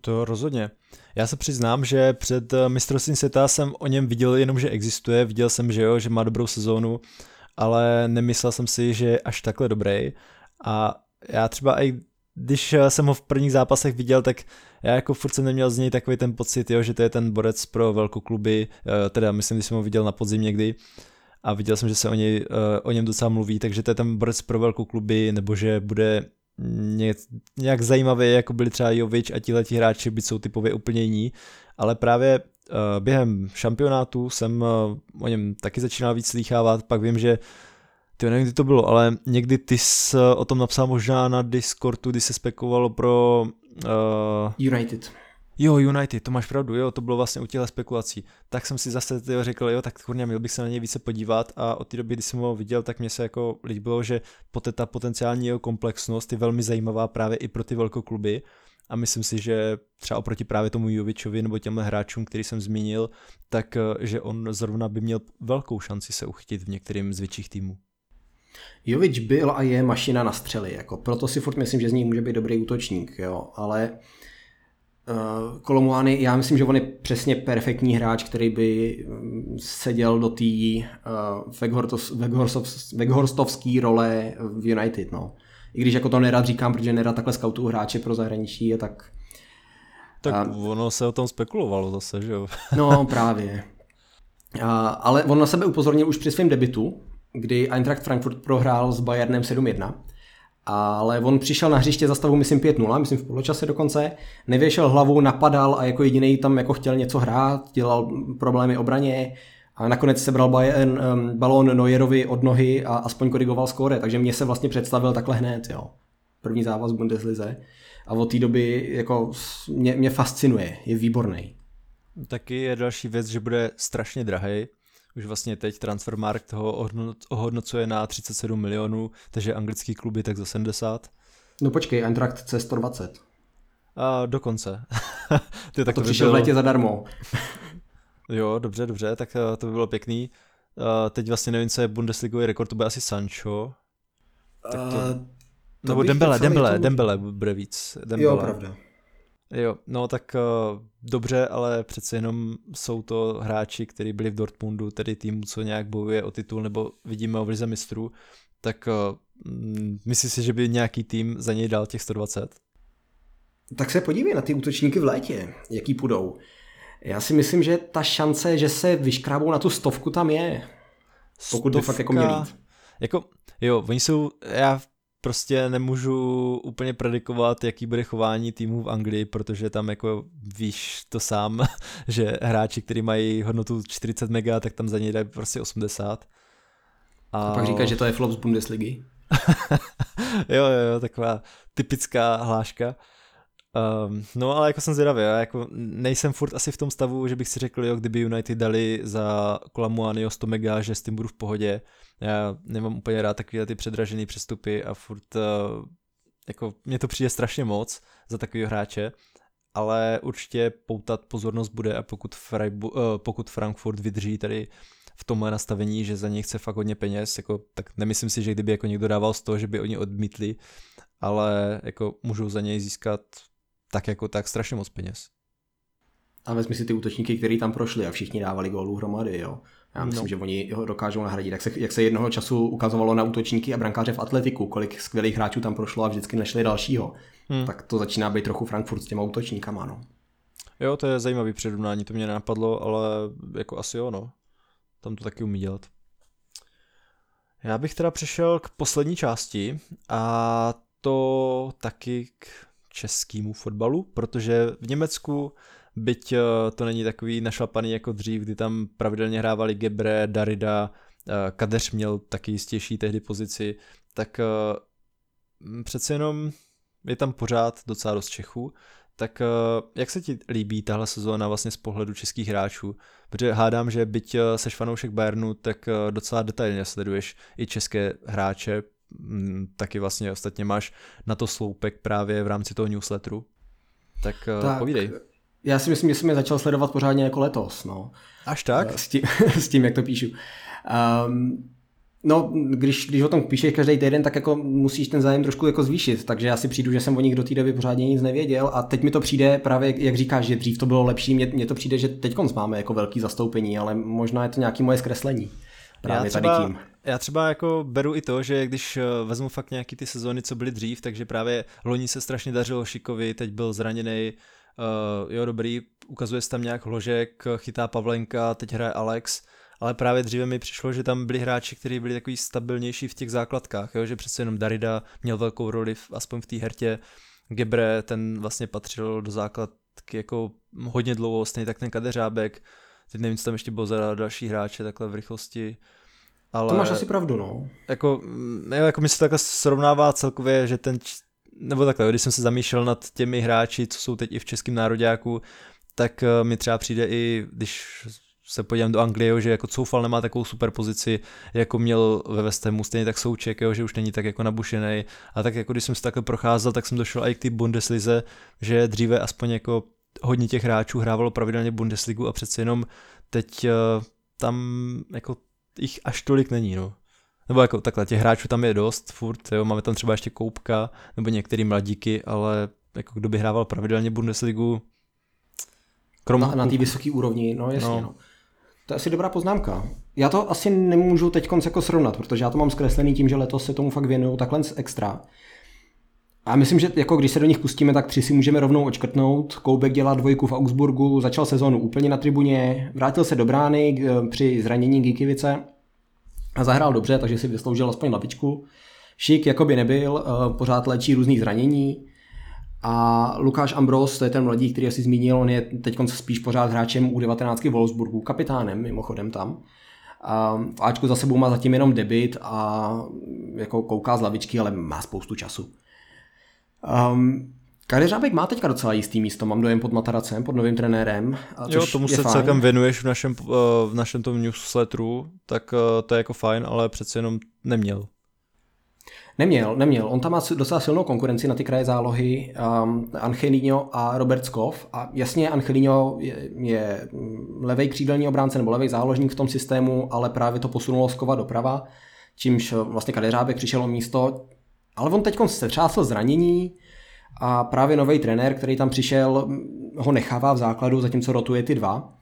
To rozhodně. Já se přiznám, že před eh, mistrovstvím světa jsem o něm viděl jenom, že existuje, viděl jsem, že jo, že má dobrou sezónu, ale nemyslel jsem si, že je až takhle dobrý. A já třeba i když jsem ho v prvních zápasech viděl, tak já jako furt jsem neměl z něj takový ten pocit, jo, že to je ten borec pro velkokluby, eh, teda myslím, když jsem ho viděl na podzim někdy, a viděl jsem, že se o, něj, eh, o něm docela mluví, takže to je ten borec pro velkokluby, nebo že bude nějak, nějak zajímavý, jako byli třeba Jovič a tihleti hráči, byť jsou typově úplně jiní, ale právě během šampionátu jsem o něm taky začínal víc slýchávat, pak vím, že ty nevím, kdy to bylo, ale někdy ty jsi o tom napsal možná na Discordu, kdy se spekulovalo pro... Uh... United. Jo, United, to máš pravdu, jo, to bylo vlastně u těchto spekulací. Tak jsem si zase tyjo, řekl, jo, tak kurně, měl bych se na něj více podívat a od té doby, kdy jsem ho viděl, tak mě se jako líbilo, že poté ta potenciální jeho komplexnost je velmi zajímavá právě i pro ty velkokluby a myslím si, že třeba oproti právě tomu Jovičovi nebo těmhle hráčům, který jsem zmínil, tak eh, že on zrovna by měl velkou šanci se uchytit v některým z větších týmů. Jovič byl a je mašina na střely, jako proto si furt myslím, že z ní může být dobrý útočník, jo, ale uh, Kolomuány, já myslím, že on je přesně perfektní hráč, který by mm, seděl do té uh, Veghorstovské role v United, no. I když jako to nerad říkám, protože nerad takhle skautuju hráče pro zahraničí, je tak... Tak uh, ono se o tom spekulovalo zase, že jo? no, právě. Uh, ale on na sebe upozornil už při svém debitu, kdy Eintracht Frankfurt prohrál s Bayernem 7-1. Ale on přišel na hřiště za stavu, myslím, 5-0, myslím v poločase dokonce, nevěšel hlavu, napadal a jako jediný tam jako chtěl něco hrát, dělal problémy obraně a nakonec se bral Bayern um, balón Neuerovi od nohy a aspoň korigoval skóre, takže mě se vlastně představil takhle hned, jo. První závaz v Bundeslize. A od té doby jako mě, mě fascinuje, je výborný. Taky je další věc, že bude strašně drahý, už vlastně teď Transfermarkt ho ohodnocuje na 37 milionů, takže anglický kluby tak za 70. No počkej, Eintracht C120. A dokonce. Ty, tak to, to přišel v létě zadarmo. jo, dobře, dobře, tak eh, to by bylo pěkný. Uh, teď vlastně nevím, co je Bundesligový rekord, to bude asi Sancho. Tak to... Uh, nebo Dembele, Dembele, Dembele bude víc. Dembele. Jo, pravda. Jo, no tak uh, dobře, ale přece jenom jsou to hráči, kteří byli v Dortmundu, tedy týmu, co nějak bojuje o titul, nebo vidíme o vlize mistrů, tak uh, myslíš si, že by nějaký tým za něj dal těch 120? Tak se podívej na ty útočníky v létě, jaký půjdou. Já si myslím, že ta šance, že se vyškrábou na tu stovku tam je. Pokud Stovka, by fakt jako měl jít. Jako, jo, oni jsou, já prostě nemůžu úplně predikovat, jaký bude chování týmu v Anglii, protože tam jako víš to sám, že hráči, kteří mají hodnotu 40 mega, tak tam za něj dají prostě 80. A, a pak říkáš, že to je flop z Bundesligy. jo, jo, jo, taková typická hláška. Um, no ale jako jsem zvědavý, já jako nejsem furt asi v tom stavu, že bych si řekl, jo, kdyby United dali za Kolamuany o 100 mega, že s tím budu v pohodě. Já nemám úplně rád takové ty předražené přestupy a furt uh, jako mně to přijde strašně moc za takového hráče, ale určitě poutat pozornost bude a pokud, Freibu, uh, pokud Frankfurt vydrží tady v tomhle nastavení, že za něj chce fakt hodně peněz, jako, tak nemyslím si, že kdyby jako někdo dával z toho, že by oni odmítli, ale jako můžou za něj získat tak jako tak strašně moc peněz. A vezmi si ty útočníky, kteří tam prošli a všichni dávali gólů hromady, jo. Já myslím, no. že oni ho dokážou nahradit. Jak se, jak se jednoho času ukazovalo na útočníky a brankáře v atletiku, kolik skvělých hráčů tam prošlo a vždycky nešli dalšího. Hmm. Tak to začíná být trochu Frankfurt s těma útočníkama, no. Jo, to je zajímavý předunání, to mě nenapadlo, ale jako asi jo, no. Tam to taky umí dělat. Já bych teda přešel k poslední části a to taky k českému fotbalu, protože v Německu, byť eh, to není takový našlapaný jako dřív, kdy tam pravidelně hrávali Gebre, Darida, eh, Kadeř měl taky jistější tehdy pozici, tak eh, přece jenom je tam pořád docela dost Čechů, tak jak se ti líbí tahle sezóna vlastně z pohledu českých hráčů? Protože hádám, že byť seš fanoušek Bayernu, tak docela detailně sleduješ i české hráče, taky vlastně ostatně máš na to sloupek právě v rámci toho newsletteru. Tak, eh, tak povídej. Já si myslím, že jsem je začal sledovat pořádně jako letos. No. Až tak? Eh, s tím, s tím jak to píšu. Um, No, když, když o tom píšeš každý týden, tak jako musíš ten zájem trošku jako zvýšit, takže já si přijdu, že jsem o nich do té doby pořádně nic nevěděl a teď mi to přijde právě, jak říkáš, že dřív to bylo lepší, mně, to přijde, že teď máme jako velký zastoupení, ale možná je to nějaký moje zkreslení právě já třeba, tady tím. Já třeba jako beru i to, že když eh, vezmu fakt nějaký ty sezóny, co byly dřív, takže právě loni se strašně dařilo Šikovi, teď byl zraněný, uh, jo dobrý, ukazuje se tam nějak hložek, chytá Pavlenka, teď hraje Alex, ale právě dříve mi přišlo, že tam byli hráči, kteří byli takový stabilnější v těch základkách, jo? že přece jenom Darida měl velkou roli, v, aspoň v té hertě, Gebre, ten vlastně patřil do základky jako hodně dlouho, stejně tak ten Kadeřábek, teď nevím, co tam ještě bylo za další hráče takhle v rychlosti. Ale, to máš asi pravdu, no. Jako, jako mi se takhle srovnává celkově, že ten, nebo takhle, když jsem se zamýšlel nad těmi hráči, co jsou teď i v českém nároďáku, tak uh, mi třeba přijde i, když se podívám do Anglie, že jako Coufal nemá takovou super pozici, jako měl ve West Hamu, stejně tak Souček, jo, že už není tak jako nabušený. A tak jako když jsem se takhle procházel, tak jsem došel i k té Bundeslize, že dříve aspoň jako hodně těch hráčů hrávalo pravidelně Bundesligu a přece jenom teď uh, tam jako jich až tolik není, no. Nebo jako takhle, těch hráčů tam je dost, furt, jo, máme tam třeba ještě Koupka, nebo některý mladíky, ale jako kdo by hrával pravidelně Bundesligu, krom... Na, na té vysoké úrovni, no jasně, no. no. To je asi dobrá poznámka. Já to asi nemůžu teď jako srovnat, protože já to mám zkreslený tím, že letos se tomu fakt věnuju takhle extra. A myslím, že jako když se do nich pustíme, tak tři si můžeme rovnou očkrtnout. Koubek dělá dvojku v Augsburgu, začal sezónu úplně na tribuně, vrátil se do brány eh, při zranění Gikivice a zahrál dobře, takže si vysloužil aspoň lapičku. Šik jako by nebyl, eh, pořád léčí různých zranění. A Lukáš Ambros, to je ten mladík, který asi zmínil, on je teď spíš pořád hráčem u 19 Wolfsburgu, kapitánem mimochodem tam. A v Ačku za sebou má zatím jenom debit a jako kouká z lavičky, ale má spoustu času. Um, Kary Řábek má teďka docela jistý místo, mám dojem pod Mataracem, pod novým trenérem. A jo, tomu se fajn. celkem věnuješ v našem, eh, v našem tom newsletteru, tak eh, to je jako fajn, ale přece jenom neměl. Neměl, neměl. On tam má docela silnou konkurenci na ty kraje zálohy um, Angelino a Robert Skov. A jasně, Angelino je, je levej křídelní obránce nebo levej záložník v tom systému, ale právě to posunulo Skova doprava, čímž vlastně Kadeřábek přišel o místo. Ale on teď se třásl zranění a právě nový trenér, který tam přišel, ho nechává v základu, zatímco rotuje ty dva.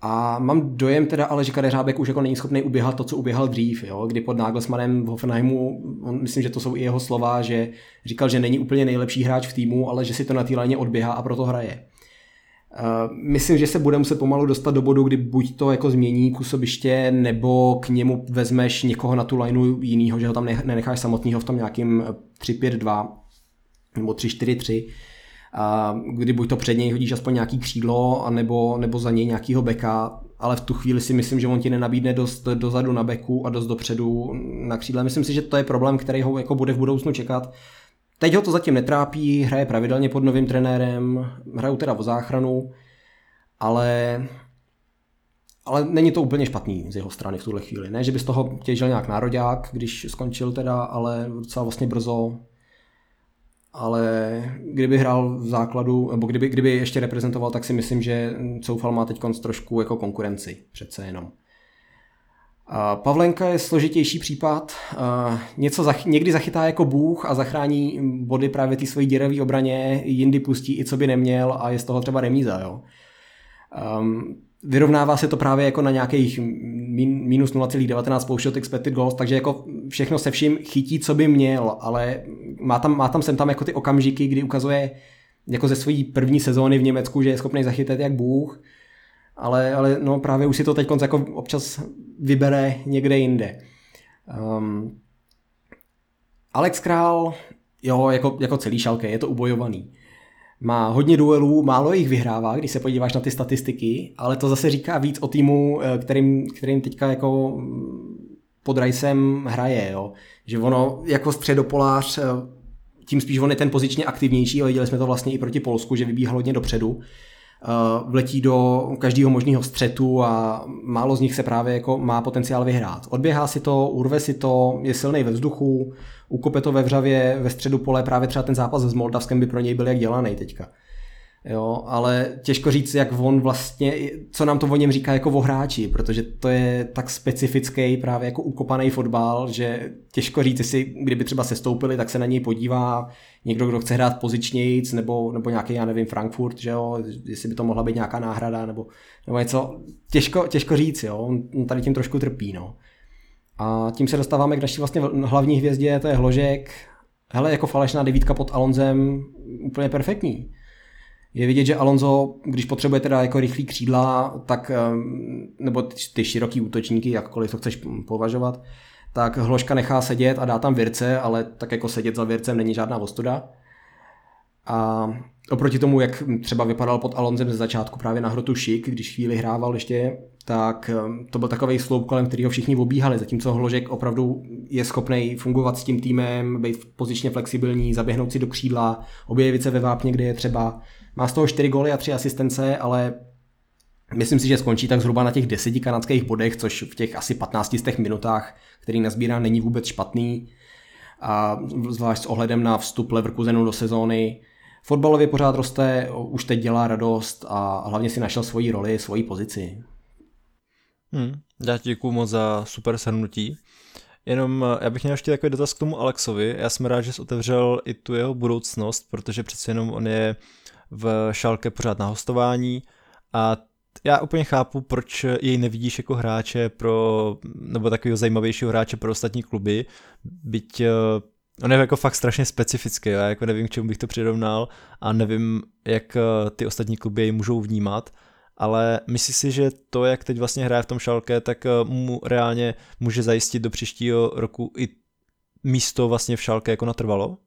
A mám dojem teda ale, že Kadeřábek už jako není schopný uběhat to, co uběhal dřív, jo? kdy pod Nagelsmannem v Hoffenheimu, on, myslím, že to jsou i jeho slova, že říkal, že není úplně nejlepší hráč v týmu, ale že si to na té léně odběhá a proto hraje. Myslím, že se bude muset pomalu dostat do bodu, kdy buď to jako změní působiště, nebo k němu vezmeš někoho na tu lineu jinýho, že ho tam nenecháš samotného v tom nějakým 3-5-2 nebo 3-4-3 a kdy buď to před něj hodíš aspoň nějaký křídlo, nebo, nebo za něj nějakýho beka, ale v tu chvíli si myslím, že on ti nenabídne dost dozadu na beku a dost dopředu na křídle. Myslím si, že to je problém, který ho jako bude v budoucnu čekat. Teď ho to zatím netrápí, hraje pravidelně pod novým trenérem, hrajou teda o záchranu, ale ale není to úplně špatný z jeho strany v tuhle chvíli. Ne, že by z toho těžil nějak nároďák, když skončil teda, ale docela vlastně brzo ale kdyby hrál v základu, nebo kdyby, kdyby ještě reprezentoval, tak si myslím, že Coufal má teď trošku jako konkurenci, přece jenom. Pavlenka je složitější případ. Něco zach, někdy zachytá jako bůh a zachrání body právě té svojí děravé obraně, jindy pustí i co by neměl a je z toho třeba remíza. Jo. Um, vyrovnává se to právě jako na nějakých min, minus 0,19 pouštět expected goals, takže jako všechno se vším chytí, co by měl, ale má tam, má tam sem tam jako ty okamžiky, kdy ukazuje jako ze své první sezóny v Německu, že je schopný zachytit jak Bůh, ale, ale no právě už si to teď jako občas vybere někde jinde. Um, Alex Král, jo, jako, jako celý šalke, je to ubojovaný má hodně duelů, málo jich vyhrává, když se podíváš na ty statistiky, ale to zase říká víc o týmu, eh, kterým, kterým teďka jako mm, pod Rajsem hraje, jo. Že ono jako středopolář, eh, tím spíš on je ten pozičně aktivnější, ale viděli jsme to vlastně i proti Polsku, že vybíhal hodně dopředu, vletí do každého možného střetu a málo z nich se právě jako má potenciál vyhrát. Odběhá si to, urve si to, je silný ve vzduchu, ukope to ve vřavě ve středu pole, právě třeba ten zápas s Moldavskem by pro něj byl jak dělaný teďka. Jo, ale těžko říct, jak on vlastně, co nám to o něm říká jako o hráči, protože to je tak specifický právě jako ukopaný fotbal, že těžko říct, jestli kdyby třeba se stoupili, tak se na něj podívá někdo, kdo chce hrát pozičnějíc, nebo, nebo nějaký, já nevím, Frankfurt, že jo, jestli by to mohla být nějaká náhrada, nebo, nebo něco, těžko, těžko říct, jo, on tady tím trošku trpí, no. A tím se dostáváme k naší vlastně hlavní hvězdě, to je Hložek. Hele, jako falešná devítka pod Alonzem úplně perfektní. Je vidět, že Alonso, když potřebuje teda jako rychlý křídla, tak, nebo ty široký útočníky, jakkoliv to chceš považovat, tak Hložka nechá sedět a dá tam Virce, ale tak jako sedět za Vircem není žádná ostuda. A oproti tomu, jak třeba vypadal pod Alonzem ze začátku právě na hrotu Šik, když chvíli hrával ještě, tak um, to byl takový sloup, kolem kterého všichni obíhali, zatímco Hložek opravdu je schopný fungovat s tím týmem, být pozičně flexibilní, zaběhnout si do křídla, objevit se ve vápně, kde je třeba. Má z toho 4 góly a 3 asistence, ale myslím si, že skončí tak zhruba na těch 10 kanadských bodech, což v těch asi 15 minutách, který nazbírá, není vůbec špatný. A zvlášť s ohledem na vstup Leverkusenu do sezóny, fotbalově pořád roste, už teď dělá radost a hlavně si našel svoji roli, svoji pozici. Hmm, já ti děkuju moc za super shrnutí. Jenom eh, já bych měl ještě takový dotaz k tomu Alexovi. Já jsem rád, že jsi otevřel i tu jeho budoucnost, protože přece jenom on je v Šalke pořád na hostování a já úplně chápu, proč jej nevidíš jako hráče pro, nebo takového zajímavějšího hráče pro ostatní kluby, byť eh, on je jako fakt strašně specifický, já jako nevím, k čemu bych to přirovnal a nevím, jak eh, ty ostatní kluby jej můžou vnímat, ale myslíš si, že to, jak teď vlastně hraje v tom šalke, tak eh, mu reálně může zajistit do příštího roku i místo vlastně v šalke jako natrvalo?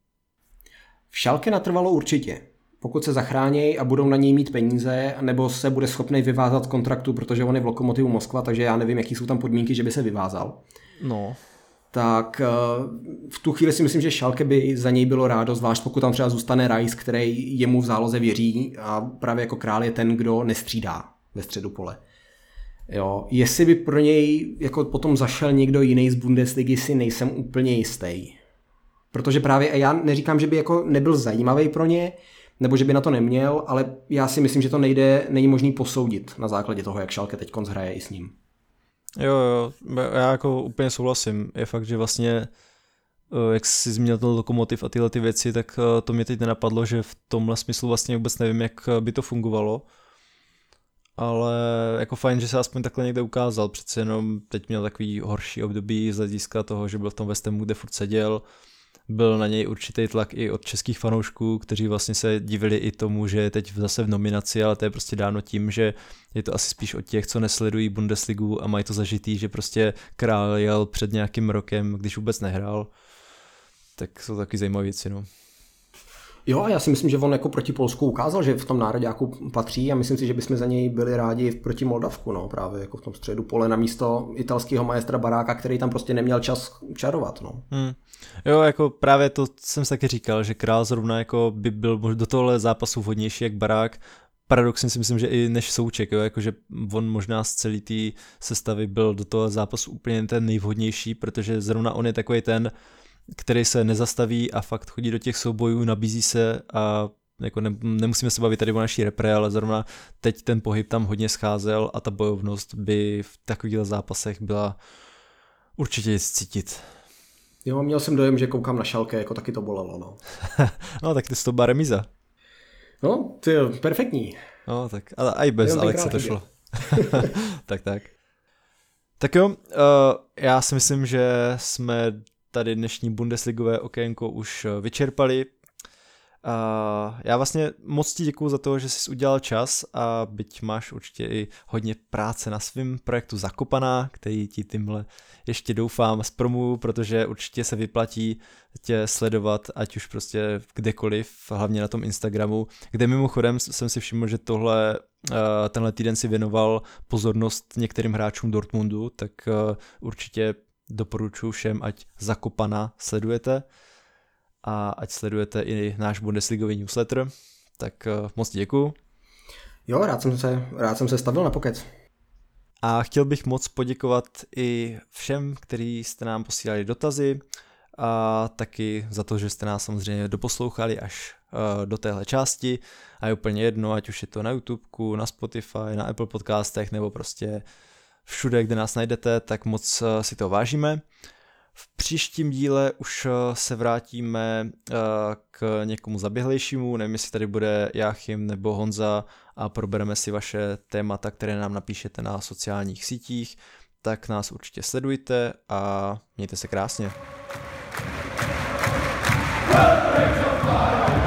V šalke natrvalo určitě. Pokud se zachrání a budou na něj mít peníze, nebo se bude schopný vyvázat kontraktu, protože on je v Lokomotivu Moskva, takže já nevím, jaký jsou tam podmínky, že by se vyvázal. No tak eh, v tu chvíli si myslím, že Schalke by za něj bylo rádo, zvlášť pokud tam třeba zůstane Rice, který jemu v záloze věří a právě jako král je ten, kdo nestřídá ve středu pole. Jo, jestli by pro něj jako potom zašel někdo jiný z Bundesligy, si nejsem úplně jistý. Protože právě já neříkám, že by jako nebyl zajímavý pro ně, nebo že by na to neměl, ale já si myslím, že to nejde, není možný posoudit na základě toho, jak Schalke teď hraje i s ním. Jo, jo, já jako úplně souhlasím. Je fakt, že vlastně eh, jak jsi zmínil ten lokomotiv a tyhle ty věci, tak eh, to mě teď nenapadlo, že v tomhle smyslu vlastně vůbec nevím, jak eh, by to fungovalo. Ale jako fajn, že se aspoň takhle někde ukázal, přece jenom teď měl takový horší období z hlediska toho, že byl v tom West kde furt seděl, byl na něj určitý tlak i od českých fanoušků, kteří vlastně se divili i tomu, že je teď zase v nominaci, ale to je prostě dáno tím, že je to asi spíš od těch, co nesledují Bundesligu a mají to zažitý, že prostě král jel před nějakým rokem, když vůbec nehrál. Tak jsou taky zajímavé věci, no. Jo, já si myslím, že on jako proti Polsku ukázal, že v tom národňáku patří a myslím si, že bychom za něj byli rádi proti Moldavku, no, právě jako v tom středu pole na místo italského maestra Baráka, který tam prostě neměl čas čarovat, no. Hmm. Jo, jako právě to jsem taky říkal, že král zrovna jako by byl do tohle zápasu vhodnější jak Barák, paradoxně si myslím, že i než Souček, jo, jakože on možná z celé té sestavy byl do toho zápasu úplně ten nejvhodnější, protože zrovna on je takový ten, který se nezastaví a fakt chodí do těch soubojů, nabízí se a jako ne, nemusíme se bavit tady o naší repre, ale zrovna teď ten pohyb tam hodně scházel a ta bojovnost by v takových zápasech byla určitě cítit. Jo, měl jsem dojem, že koukám na šalke, jako taky to bolelo, no. no, tak ty jsi to byla remíza. No, ty jo, perfektní. No, tak, ale i bez Alexe to šlo. tak, tak. Tak jo, uh, já si myslím, že jsme tady dnešní Bundesligové okénko už eh, vyčerpali. Uh, já vlastně moc ti děkuju za to, že jsi udělal čas a byť máš určitě i hodně práce na svém projektu Zakopaná, který ti tímhle ještě doufám zpromuju, protože určitě se vyplatí tě sledovat, ať už prostě kdekoliv, hlavně na tom Instagramu, kde mimochodem jsem si všiml, že tohle, uh, tenhle týden si věnoval pozornost některým hráčům Dortmundu, tak uh, určitě doporučuji všem, ať Zakopana sledujete a ať sledujete i náš Bundesligový newsletter. Tak uh, moc děkuju. Jo, rád jsem se, rád jsem se stavil na pokec. A chtěl bych moc poděkovat i všem, kteří jste nám posílali dotazy a taky za to, že jste nás samozřejmě doposlouchali až uh, do téhle části a je úplně jedno, ať už je to na YouTube, na Spotify, na Apple podcastech nebo prostě všude, kde nás najdete, tak moc uh, si to vážíme. V příštím díle už eh, se vrátíme eh, k někomu zaběhlejšímu, nevím, jestli tady bude Jáchym nebo Honza a probereme si vaše témata, které nám napíšete na sociálních sítích, tak nás určitě sledujte a mějte se krásně. Hey,